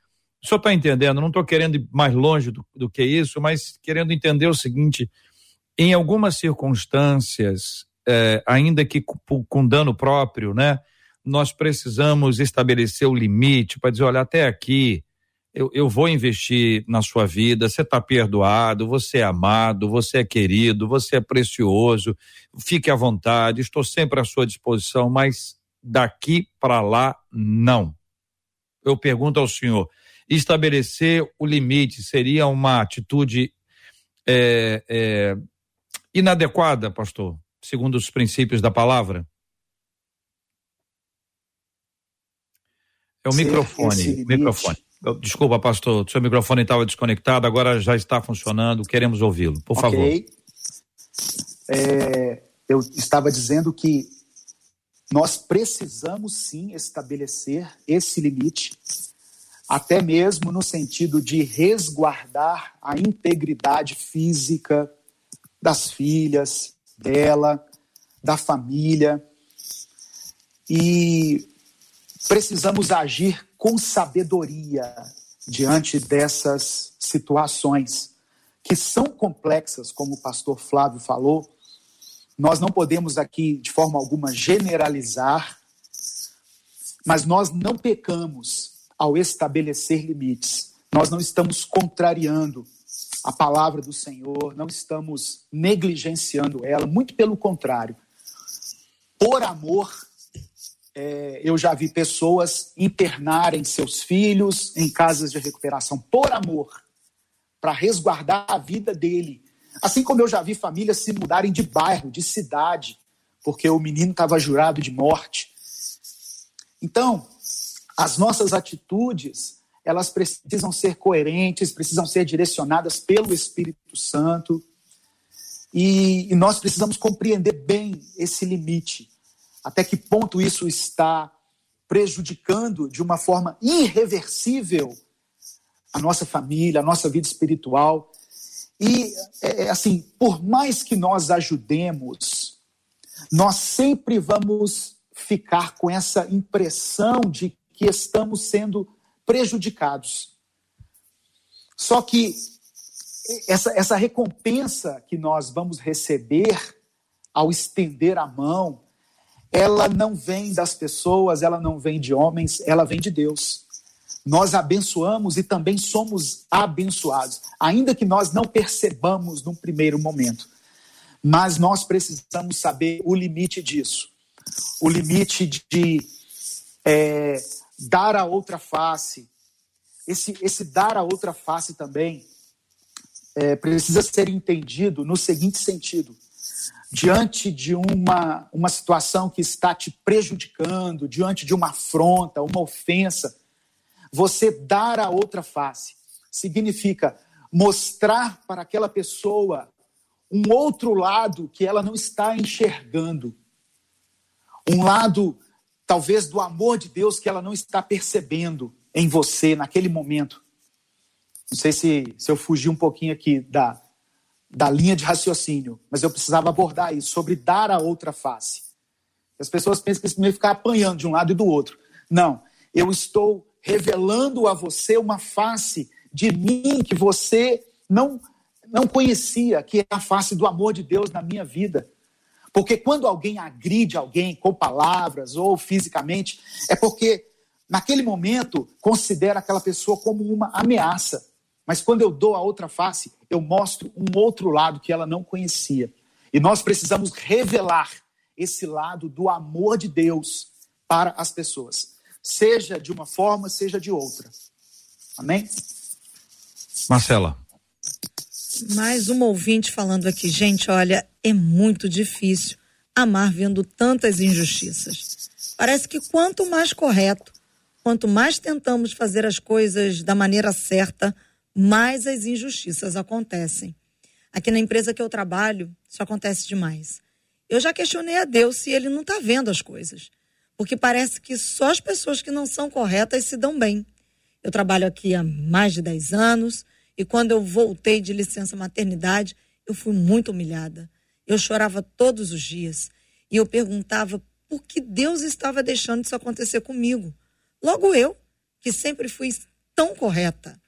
O senhor está entendendo? Não estou querendo ir mais longe do, do que isso, mas querendo entender o seguinte: em algumas circunstâncias, é, ainda que com, com dano próprio, né? Nós precisamos estabelecer o limite para dizer, olha, até aqui eu, eu vou investir na sua vida, você está perdoado, você é amado, você é querido, você é precioso, fique à vontade, estou sempre à sua disposição, mas daqui para lá, não. Eu pergunto ao senhor, estabelecer o limite seria uma atitude é, é, inadequada, pastor, segundo os princípios da palavra? É o Ser microfone, microfone. Desculpa, pastor, seu microfone estava desconectado, agora já está funcionando, queremos ouvi-lo, por okay. favor. É, eu estava dizendo que nós precisamos sim estabelecer esse limite, até mesmo no sentido de resguardar a integridade física das filhas, dela, da família. E precisamos agir com sabedoria diante dessas situações que são complexas, como o pastor Flávio falou. Nós não podemos aqui, de forma alguma, generalizar, mas nós não pecamos ao estabelecer limites. Nós não estamos contrariando a palavra do Senhor, não estamos negligenciando ela, muito pelo contrário. Por amor, é, eu já vi pessoas internarem seus filhos em casas de recuperação por amor, para resguardar a vida dele. Assim como eu já vi famílias se mudarem de bairro, de cidade, porque o menino estava jurado de morte. Então, as nossas atitudes, elas precisam ser coerentes, precisam ser direcionadas pelo Espírito Santo. E, e nós precisamos compreender bem esse limite até que ponto isso está prejudicando de uma forma irreversível a nossa família, a nossa vida espiritual. E, é, é, assim, por mais que nós ajudemos, nós sempre vamos ficar com essa impressão de que estamos sendo prejudicados. Só que essa, essa recompensa que nós vamos receber ao estender a mão, ela não vem das pessoas, ela não vem de homens, ela vem de Deus. Nós abençoamos e também somos abençoados, ainda que nós não percebamos num primeiro momento. Mas nós precisamos saber o limite disso. O limite de é, dar a outra face. Esse, esse dar a outra face também é, precisa ser entendido no seguinte sentido diante de uma, uma situação que está te prejudicando, diante de uma afronta, uma ofensa, você dar a outra face significa mostrar para aquela pessoa um outro lado que ela não está enxergando. Um lado, talvez, do amor de Deus que ela não está percebendo em você naquele momento. Não sei se, se eu fugi um pouquinho aqui da, da linha de raciocínio, mas eu precisava abordar isso, sobre dar a outra face. As pessoas pensam que isso meio ficar apanhando de um lado e do outro. Não, eu estou revelando a você uma face de mim que você não não conhecia, que é a face do amor de Deus na minha vida. Porque quando alguém agride alguém com palavras ou fisicamente, é porque naquele momento considera aquela pessoa como uma ameaça. Mas quando eu dou a outra face, eu mostro um outro lado que ela não conhecia. E nós precisamos revelar esse lado do amor de Deus para as pessoas, seja de uma forma, seja de outra. Amém? Marcela. Mais uma ouvinte falando aqui, gente, olha, é muito difícil amar vendo tantas injustiças. Parece que quanto mais correto, quanto mais tentamos fazer as coisas da maneira certa, mais as injustiças acontecem. Aqui na empresa que eu trabalho, isso acontece demais. Eu já questionei a Deus se ele não está vendo as coisas. Porque parece que só as pessoas que não são corretas se dão bem. Eu trabalho aqui há mais de 10 anos e quando eu voltei de licença maternidade, eu fui muito humilhada. Eu chorava todos os dias e eu perguntava por que Deus estava deixando isso acontecer comigo. Logo eu, que sempre fui tão correta.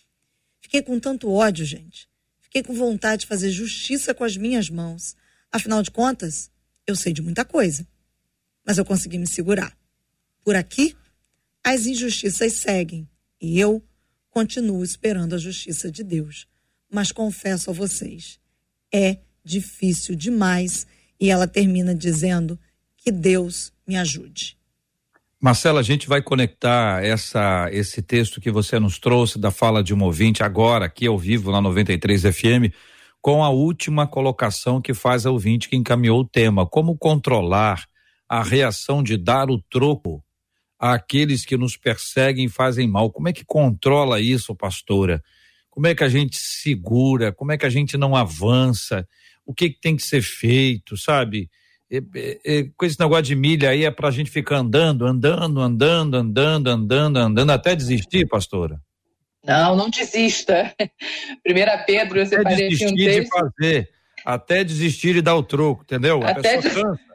Fiquei com tanto ódio, gente. Fiquei com vontade de fazer justiça com as minhas mãos. Afinal de contas, eu sei de muita coisa. Mas eu consegui me segurar. Por aqui, as injustiças seguem e eu continuo esperando a justiça de Deus. Mas confesso a vocês, é difícil demais. E ela termina dizendo que Deus me ajude. Marcela, a gente vai conectar essa, esse texto que você nos trouxe da fala de um ouvinte agora, aqui ao vivo na 93 FM, com a última colocação que faz a ouvinte que encaminhou o tema: como controlar a reação de dar o troco àqueles que nos perseguem e fazem mal. Como é que controla isso, pastora? Como é que a gente segura? Como é que a gente não avança? O que, que tem que ser feito, sabe? Com esse negócio de milha aí é para a gente ficar andando, andando, andando, andando, andando, andando, até desistir, pastora? Não, não desista. Primeira Pedro, eu separei até desistir um texto. de fazer, até desistir e dar o troco, entendeu? Até a pessoa cansa.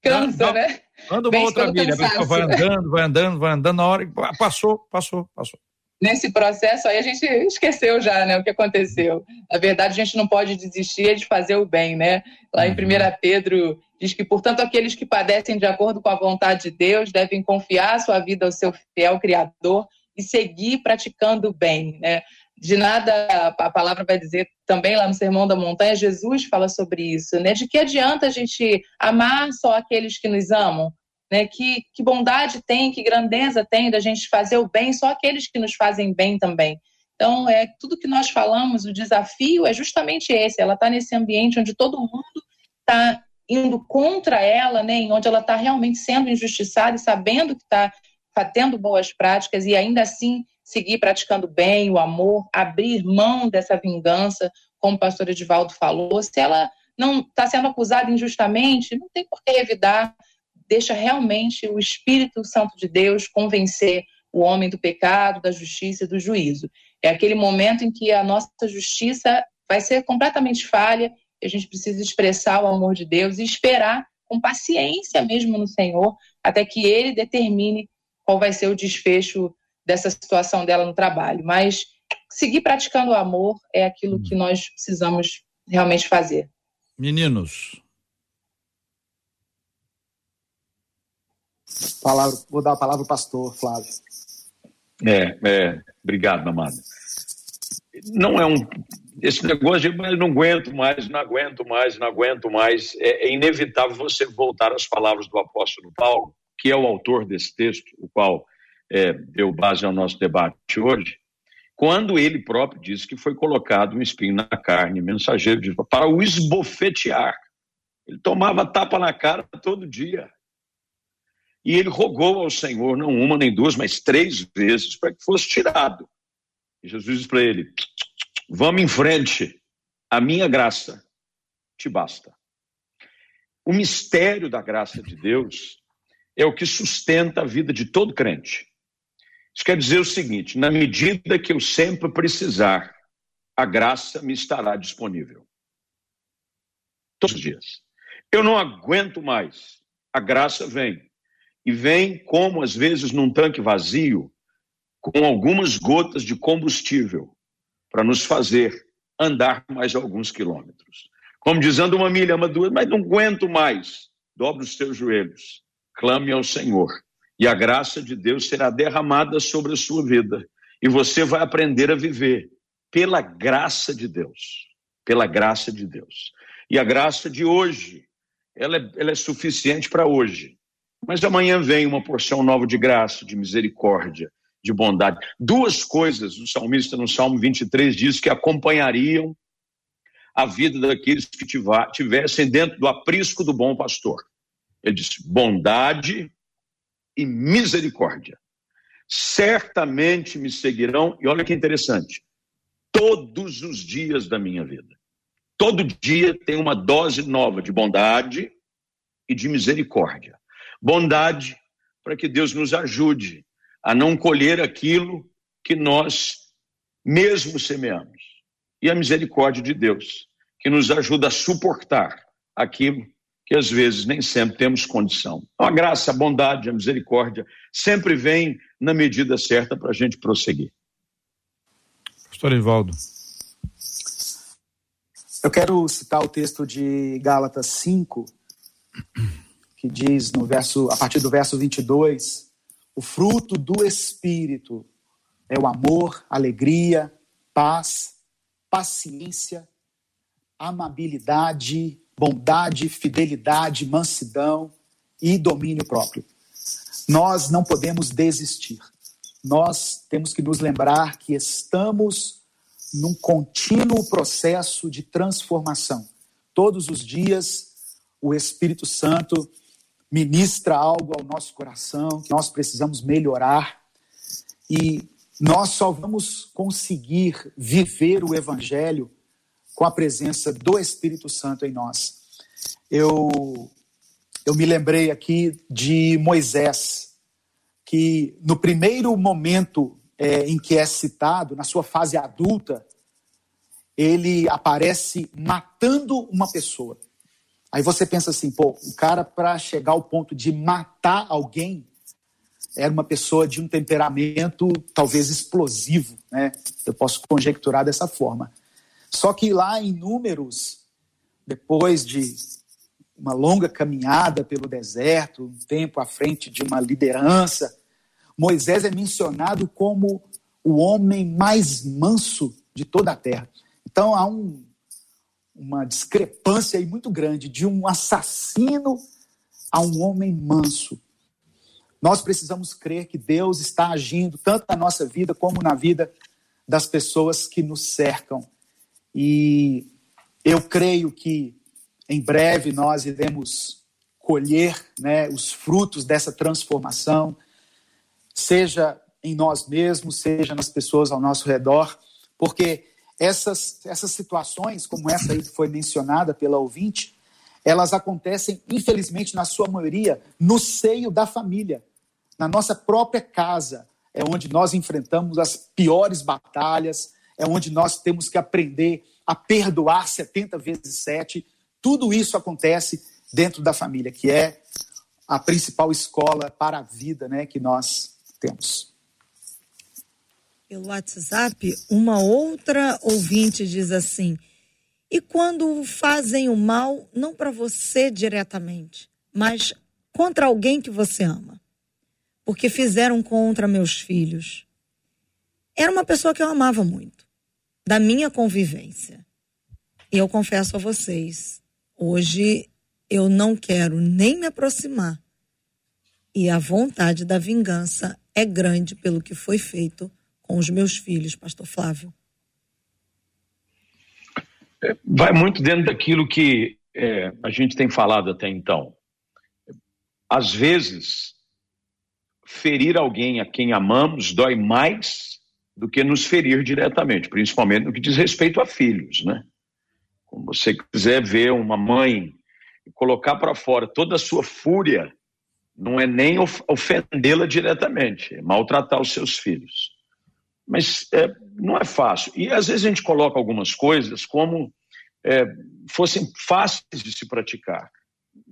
Cansa, não, né? Anda uma outra milha, a pessoa vai andando, vai andando, vai andando, na hora que passou, passou, passou nesse processo aí a gente esqueceu já, né, o que aconteceu. Na verdade, a gente não pode desistir de fazer o bem, né? Lá em 1 uhum. Pedro diz que, portanto, aqueles que padecem de acordo com a vontade de Deus devem confiar sua vida ao seu fiel Criador e seguir praticando o bem, né? De nada, a palavra vai dizer também lá no Sermão da Montanha, Jesus fala sobre isso, né? De que adianta a gente amar só aqueles que nos amam? Né? Que, que bondade tem, que grandeza tem da gente fazer o bem, só aqueles que nos fazem bem também. Então, é tudo que nós falamos, o desafio é justamente esse. Ela está nesse ambiente onde todo mundo está indo contra ela, né, em onde ela está realmente sendo injustiçada e sabendo que está tendo boas práticas e ainda assim seguir praticando bem, o amor, abrir mão dessa vingança, como o pastor Edivaldo falou. Se ela não está sendo acusada injustamente, não tem por que revidar, deixa realmente o Espírito Santo de Deus convencer o homem do pecado, da justiça e do juízo. É aquele momento em que a nossa justiça vai ser completamente falha a gente precisa expressar o amor de Deus e esperar com paciência mesmo no Senhor até que Ele determine qual vai ser o desfecho dessa situação dela no trabalho. Mas seguir praticando o amor é aquilo que nós precisamos realmente fazer. Meninos, Palavra, vou dar a palavra ao pastor Flávio. É, é, obrigado, amado. Não é um. Esse negócio de não aguento mais, não aguento mais, não aguento mais. É, é inevitável você voltar às palavras do apóstolo Paulo, que é o autor desse texto, o qual é, deu base ao nosso debate hoje, quando ele próprio disse que foi colocado um espinho na carne, mensageiro de para o esbofetear. Ele tomava tapa na cara todo dia. E ele rogou ao Senhor, não uma nem duas, mas três vezes, para que fosse tirado. E Jesus disse para ele: Vamos em frente, a minha graça te basta. O mistério da graça de Deus é o que sustenta a vida de todo crente. Isso quer dizer o seguinte: na medida que eu sempre precisar, a graça me estará disponível. Todos os dias. Eu não aguento mais, a graça vem e vem como, às vezes, num tanque vazio, com algumas gotas de combustível para nos fazer andar mais alguns quilômetros. Como dizendo uma milha, uma duas, mas não aguento mais. Dobre os teus joelhos, clame ao Senhor, e a graça de Deus será derramada sobre a sua vida, e você vai aprender a viver pela graça de Deus. Pela graça de Deus. E a graça de hoje, ela é, ela é suficiente para hoje mas amanhã vem uma porção nova de graça, de misericórdia, de bondade. Duas coisas o salmista no Salmo 23 diz que acompanhariam a vida daqueles que tivessem dentro do aprisco do bom pastor. Ele disse: bondade e misericórdia. Certamente me seguirão, e olha que interessante, todos os dias da minha vida. Todo dia tem uma dose nova de bondade e de misericórdia bondade, para que Deus nos ajude a não colher aquilo que nós mesmo semeamos. E a misericórdia de Deus, que nos ajuda a suportar aquilo que às vezes nem sempre temos condição. Então, a graça, a bondade, a misericórdia sempre vem na medida certa para a gente prosseguir. Pastor Ivaldo. Eu quero citar o texto de Gálatas 5, que diz no verso, a partir do verso 22, o fruto do espírito é o amor, alegria, paz, paciência, amabilidade, bondade, fidelidade, mansidão e domínio próprio. Nós não podemos desistir. Nós temos que nos lembrar que estamos num contínuo processo de transformação. Todos os dias, o Espírito Santo ministra algo ao nosso coração que nós precisamos melhorar. E nós só vamos conseguir viver o Evangelho com a presença do Espírito Santo em nós. Eu, eu me lembrei aqui de Moisés, que no primeiro momento é, em que é citado, na sua fase adulta, ele aparece matando uma pessoa. Aí você pensa assim, pô, o cara para chegar ao ponto de matar alguém era uma pessoa de um temperamento talvez explosivo, né? Eu posso conjecturar dessa forma. Só que lá em Números, depois de uma longa caminhada pelo deserto, um tempo à frente de uma liderança, Moisés é mencionado como o homem mais manso de toda a terra. Então há um, uma discrepância aí muito grande de um assassino a um homem manso. Nós precisamos crer que Deus está agindo tanto na nossa vida como na vida das pessoas que nos cercam. E eu creio que em breve nós iremos colher né, os frutos dessa transformação, seja em nós mesmos, seja nas pessoas ao nosso redor, porque essas, essas situações, como essa aí que foi mencionada pela ouvinte, elas acontecem, infelizmente, na sua maioria, no seio da família, na nossa própria casa, é onde nós enfrentamos as piores batalhas, é onde nós temos que aprender a perdoar 70 vezes 7. Tudo isso acontece dentro da família, que é a principal escola para a vida né, que nós temos. Pelo WhatsApp, uma outra ouvinte diz assim: e quando fazem o mal, não para você diretamente, mas contra alguém que você ama? Porque fizeram contra meus filhos. Era uma pessoa que eu amava muito da minha convivência. E eu confesso a vocês, hoje eu não quero nem me aproximar. E a vontade da vingança é grande pelo que foi feito com os meus filhos, Pastor Flávio. É, vai muito dentro daquilo que é, a gente tem falado até então. Às vezes, ferir alguém a quem amamos dói mais do que nos ferir diretamente, principalmente no que diz respeito a filhos, né? Como você quiser ver uma mãe colocar para fora toda a sua fúria, não é nem ofendê-la diretamente, é maltratar os seus filhos. Mas é, não é fácil. E às vezes a gente coloca algumas coisas como é, fossem fáceis de se praticar.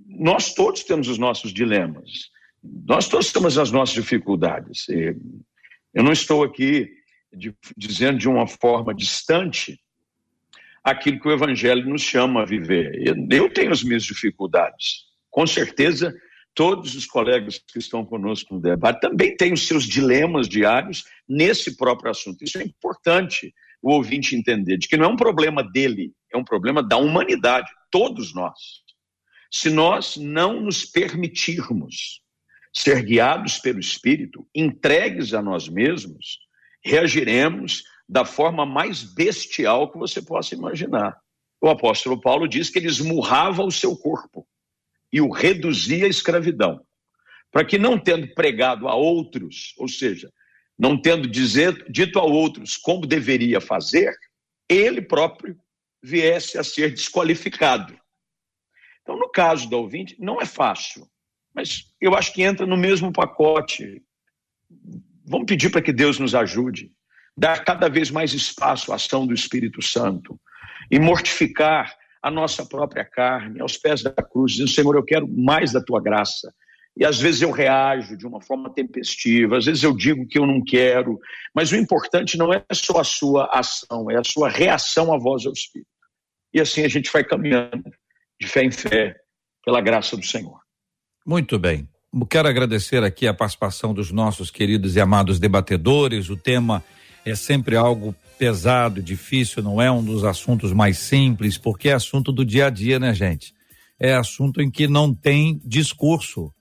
Nós todos temos os nossos dilemas. Nós todos temos as nossas dificuldades. Eu não estou aqui de, dizendo de uma forma distante aquilo que o Evangelho nos chama a viver. Eu, eu tenho as minhas dificuldades. Com certeza, todos os colegas que estão conosco no debate também têm os seus dilemas diários nesse próprio assunto. Isso é importante o ouvinte entender, de que não é um problema dele, é um problema da humanidade, todos nós. Se nós não nos permitirmos ser guiados pelo Espírito, entregues a nós mesmos, reagiremos da forma mais bestial que você possa imaginar. O apóstolo Paulo diz que ele esmurrava o seu corpo e o reduzia à escravidão, para que não tendo pregado a outros, ou seja, não tendo dizer, dito a outros como deveria fazer, ele próprio viesse a ser desqualificado. Então, no caso do ouvinte, não é fácil, mas eu acho que entra no mesmo pacote Vamos pedir para que Deus nos ajude, dar cada vez mais espaço à ação do Espírito Santo e mortificar a nossa própria carne aos pés da cruz, dizendo: Senhor, eu quero mais da tua graça. E às vezes eu reajo de uma forma tempestiva, às vezes eu digo que eu não quero, mas o importante não é só a sua ação, é a sua reação à voz ao Espírito. E assim a gente vai caminhando de fé em fé, pela graça do Senhor. Muito bem. Quero agradecer aqui a participação dos nossos queridos e amados debatedores. O tema é sempre algo pesado, difícil, não é um dos assuntos mais simples, porque é assunto do dia a dia, né, gente? É assunto em que não tem discurso,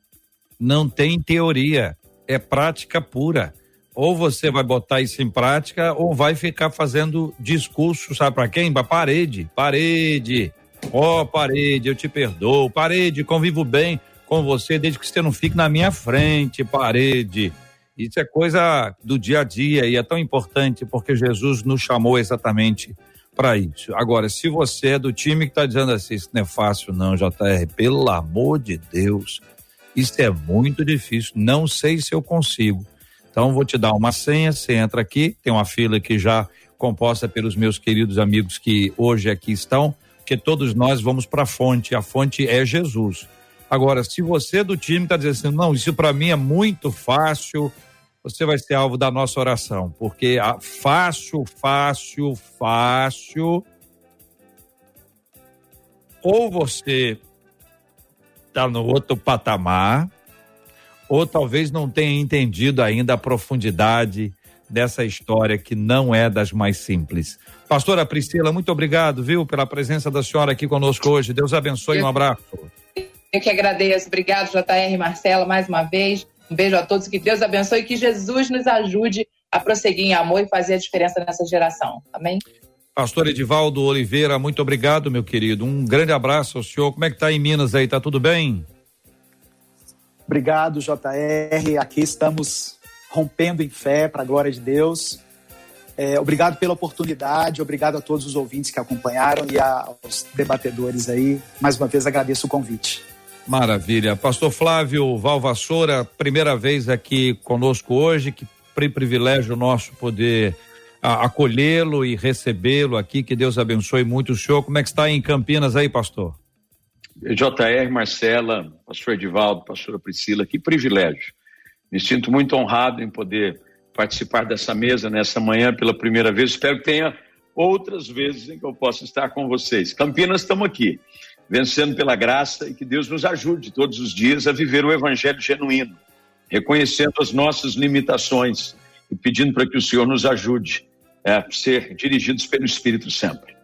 não tem teoria, é prática pura. Ou você vai botar isso em prática ou vai ficar fazendo discurso, sabe para quem? Para parede, parede. Ó, oh, parede, eu te perdoo. Parede, convivo bem com você desde que você não fique na minha frente, parede. Isso é coisa do dia a dia e é tão importante porque Jesus nos chamou exatamente para isso. Agora, se você é do time que está dizendo assim, isso não é fácil, não, JR, pelo amor de Deus, isso é muito difícil, não sei se eu consigo. Então, vou te dar uma senha, você entra aqui, tem uma fila aqui já composta pelos meus queridos amigos que hoje aqui estão, que todos nós vamos para a fonte, a fonte é Jesus. Agora, se você é do time está dizendo assim, não, isso para mim é muito fácil, você vai ser alvo da nossa oração, porque a fácil, fácil, fácil, ou você está no outro patamar, ou talvez não tenha entendido ainda a profundidade dessa história que não é das mais simples. Pastora Priscila, muito obrigado, viu, pela presença da senhora aqui conosco hoje. Deus abençoe, um abraço. Eu que agradeço. Obrigado, JR Marcela, mais uma vez. Um beijo a todos, que Deus abençoe e que Jesus nos ajude a prosseguir em amor e fazer a diferença nessa geração. Amém? Pastor Edivaldo Oliveira, muito obrigado, meu querido. Um grande abraço ao senhor. Como é que tá em Minas aí? Tá tudo bem? Obrigado, JR. Aqui estamos rompendo em fé para a glória de Deus. É, obrigado pela oportunidade, obrigado a todos os ouvintes que acompanharam e aos debatedores aí. Mais uma vez agradeço o convite. Maravilha. Pastor Flávio Valvassoura, primeira vez aqui conosco hoje, que privilégio nosso poder acolhê-lo e recebê-lo aqui. Que Deus abençoe muito o senhor. Como é que está em Campinas aí, pastor? JR, Marcela, pastor Edivaldo, pastora Priscila, que privilégio. Me sinto muito honrado em poder participar dessa mesa nessa manhã pela primeira vez. Espero que tenha outras vezes em que eu possa estar com vocês. Campinas, estamos aqui vencendo pela graça e que Deus nos ajude todos os dias a viver o evangelho genuíno, reconhecendo as nossas limitações e pedindo para que o Senhor nos ajude a ser dirigidos pelo Espírito sempre.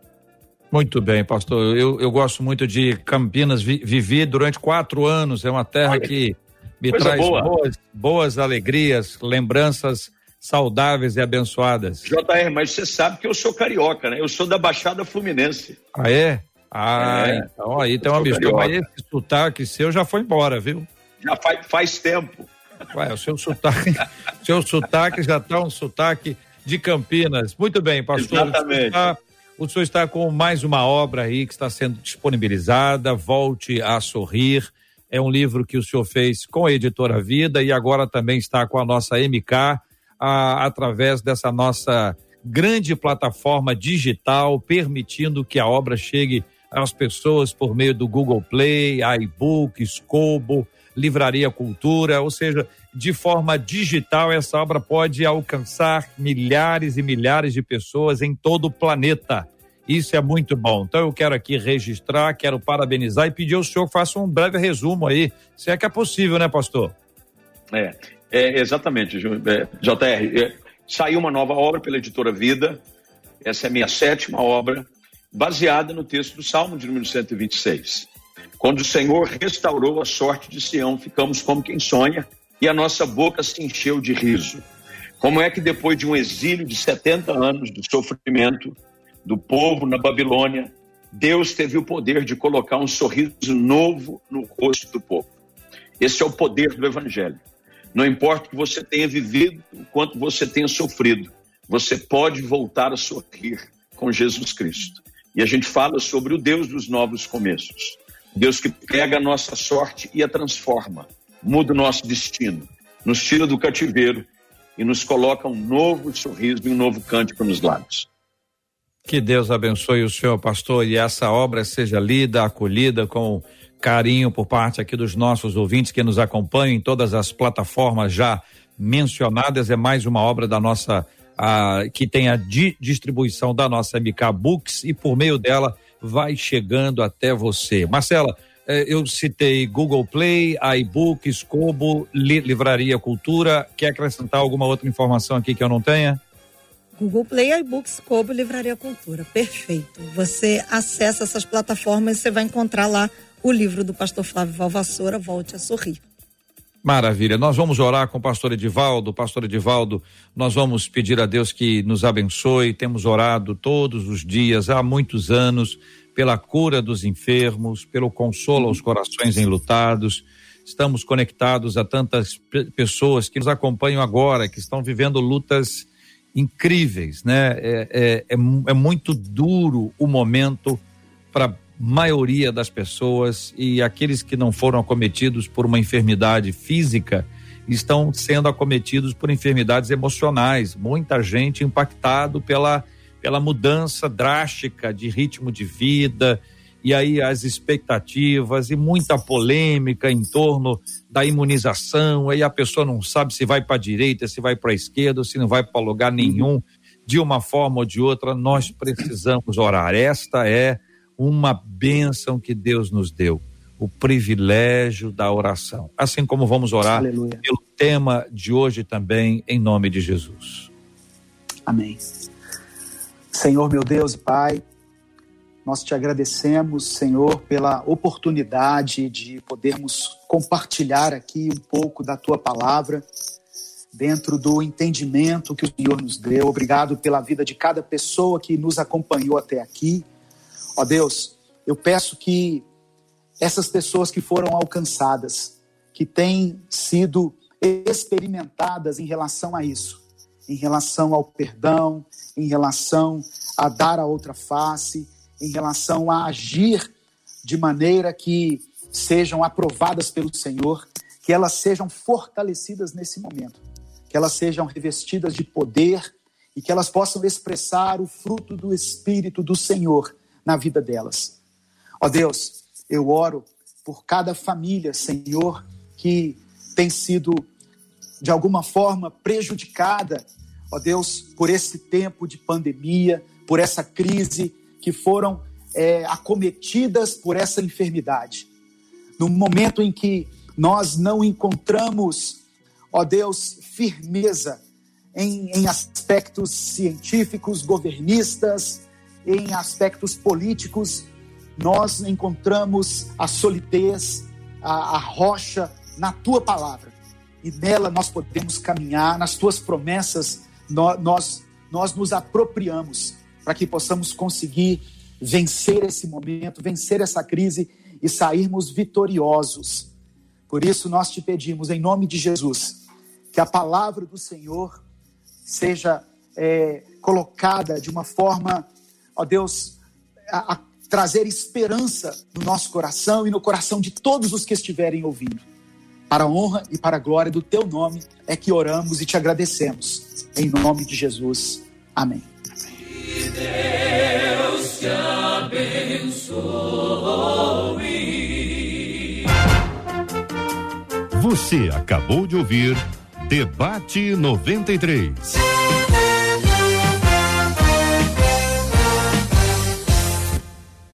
Muito bem, pastor. Eu, eu gosto muito de Campinas, vi, vivi durante quatro anos, é uma terra que me traz boa. boas, boas alegrias, lembranças saudáveis e abençoadas. JR, mas você sabe que eu sou carioca, né? Eu sou da Baixada Fluminense. Ah, é? Ah, é, então aí tem uma mistura. Mas esse sotaque seu já foi embora, viu? Já faz, faz tempo. Ué, o seu sotaque, seu sotaque já está um sotaque de Campinas. Muito bem, pastor. Exatamente. O senhor, está, o senhor está com mais uma obra aí que está sendo disponibilizada, Volte a Sorrir. É um livro que o senhor fez com a editora Vida e agora também está com a nossa MK, a, através dessa nossa grande plataforma digital, permitindo que a obra chegue às pessoas por meio do Google Play, iBooks, Kobo, Livraria Cultura, ou seja, de forma digital essa obra pode alcançar milhares e milhares de pessoas em todo o planeta. Isso é muito bom. Então eu quero aqui registrar, quero parabenizar e pedir ao senhor que faça um breve resumo aí, se é que é possível, né, pastor? É, é exatamente, é, JR. É, saiu uma nova obra pela editora Vida. Essa é a minha sétima obra baseada no texto do Salmo de número 126. Quando o Senhor restaurou a sorte de Sião, ficamos como quem sonha e a nossa boca se encheu de riso. Como é que depois de um exílio de 70 anos de sofrimento do povo na Babilônia, Deus teve o poder de colocar um sorriso novo no rosto do povo. Esse é o poder do evangelho. Não importa o que você tenha vivido, o quanto você tenha sofrido, você pode voltar a sorrir com Jesus Cristo. E a gente fala sobre o Deus dos novos começos. Deus que pega a nossa sorte e a transforma, muda o nosso destino, nos tira do cativeiro e nos coloca um novo sorriso e um novo cântico nos lábios. Que Deus abençoe o senhor, pastor, e essa obra seja lida, acolhida com carinho por parte aqui dos nossos ouvintes que nos acompanham em todas as plataformas já mencionadas. É mais uma obra da nossa, a, que tem a di, distribuição da nossa MK Books e por meio dela vai chegando até você. Marcela, eh, eu citei Google Play, iBooks, Kobo, Li, Livraria Cultura. Quer acrescentar alguma outra informação aqui que eu não tenha? Google Play, iBooks, Kobo, Livraria Cultura. Perfeito. Você acessa essas plataformas e você vai encontrar lá o livro do pastor Flávio Valvassoura, Volte a Sorrir. Maravilha. Nós vamos orar com o pastor Edivaldo. Pastor Edivaldo, nós vamos pedir a Deus que nos abençoe. Temos orado todos os dias, há muitos anos, pela cura dos enfermos, pelo consolo aos corações enlutados. Estamos conectados a tantas pessoas que nos acompanham agora, que estão vivendo lutas incríveis, né? É, é, é, é muito duro o momento para maioria das pessoas e aqueles que não foram acometidos por uma enfermidade física estão sendo acometidos por enfermidades emocionais. Muita gente impactado pela, pela mudança drástica de ritmo de vida e aí as expectativas e muita polêmica em torno da imunização. Aí a pessoa não sabe se vai para a direita, se vai para a esquerda, se não vai para lugar nenhum. De uma forma ou de outra, nós precisamos orar. Esta é uma bênção que Deus nos deu, o privilégio da oração. Assim como vamos orar Aleluia. pelo tema de hoje também, em nome de Jesus. Amém. Senhor, meu Deus e Pai, nós te agradecemos, Senhor, pela oportunidade de podermos compartilhar aqui um pouco da tua palavra, dentro do entendimento que o Senhor nos deu. Obrigado pela vida de cada pessoa que nos acompanhou até aqui. Ó Deus, eu peço que essas pessoas que foram alcançadas, que têm sido experimentadas em relação a isso, em relação ao perdão, em relação a dar a outra face, em relação a agir de maneira que sejam aprovadas pelo Senhor, que elas sejam fortalecidas nesse momento, que elas sejam revestidas de poder e que elas possam expressar o fruto do Espírito do Senhor na vida delas. Ó Deus, eu oro por cada família, Senhor, que tem sido de alguma forma prejudicada, ó Deus, por esse tempo de pandemia, por essa crise, que foram é, acometidas por essa enfermidade. No momento em que nós não encontramos, ó Deus, firmeza em, em aspectos científicos, governistas, em aspectos políticos, nós encontramos a solidez, a, a rocha na tua palavra. E nela nós podemos caminhar, nas tuas promessas nós, nós, nós nos apropriamos para que possamos conseguir vencer esse momento, vencer essa crise e sairmos vitoriosos. Por isso nós te pedimos, em nome de Jesus, que a palavra do Senhor seja é, colocada de uma forma ó Deus, a, a trazer esperança no nosso coração e no coração de todos os que estiverem ouvindo. Para a honra e para a glória do teu nome é que oramos e te agradecemos. Em nome de Jesus. Amém. Que Deus te abençoe. Você acabou de ouvir Debate 93.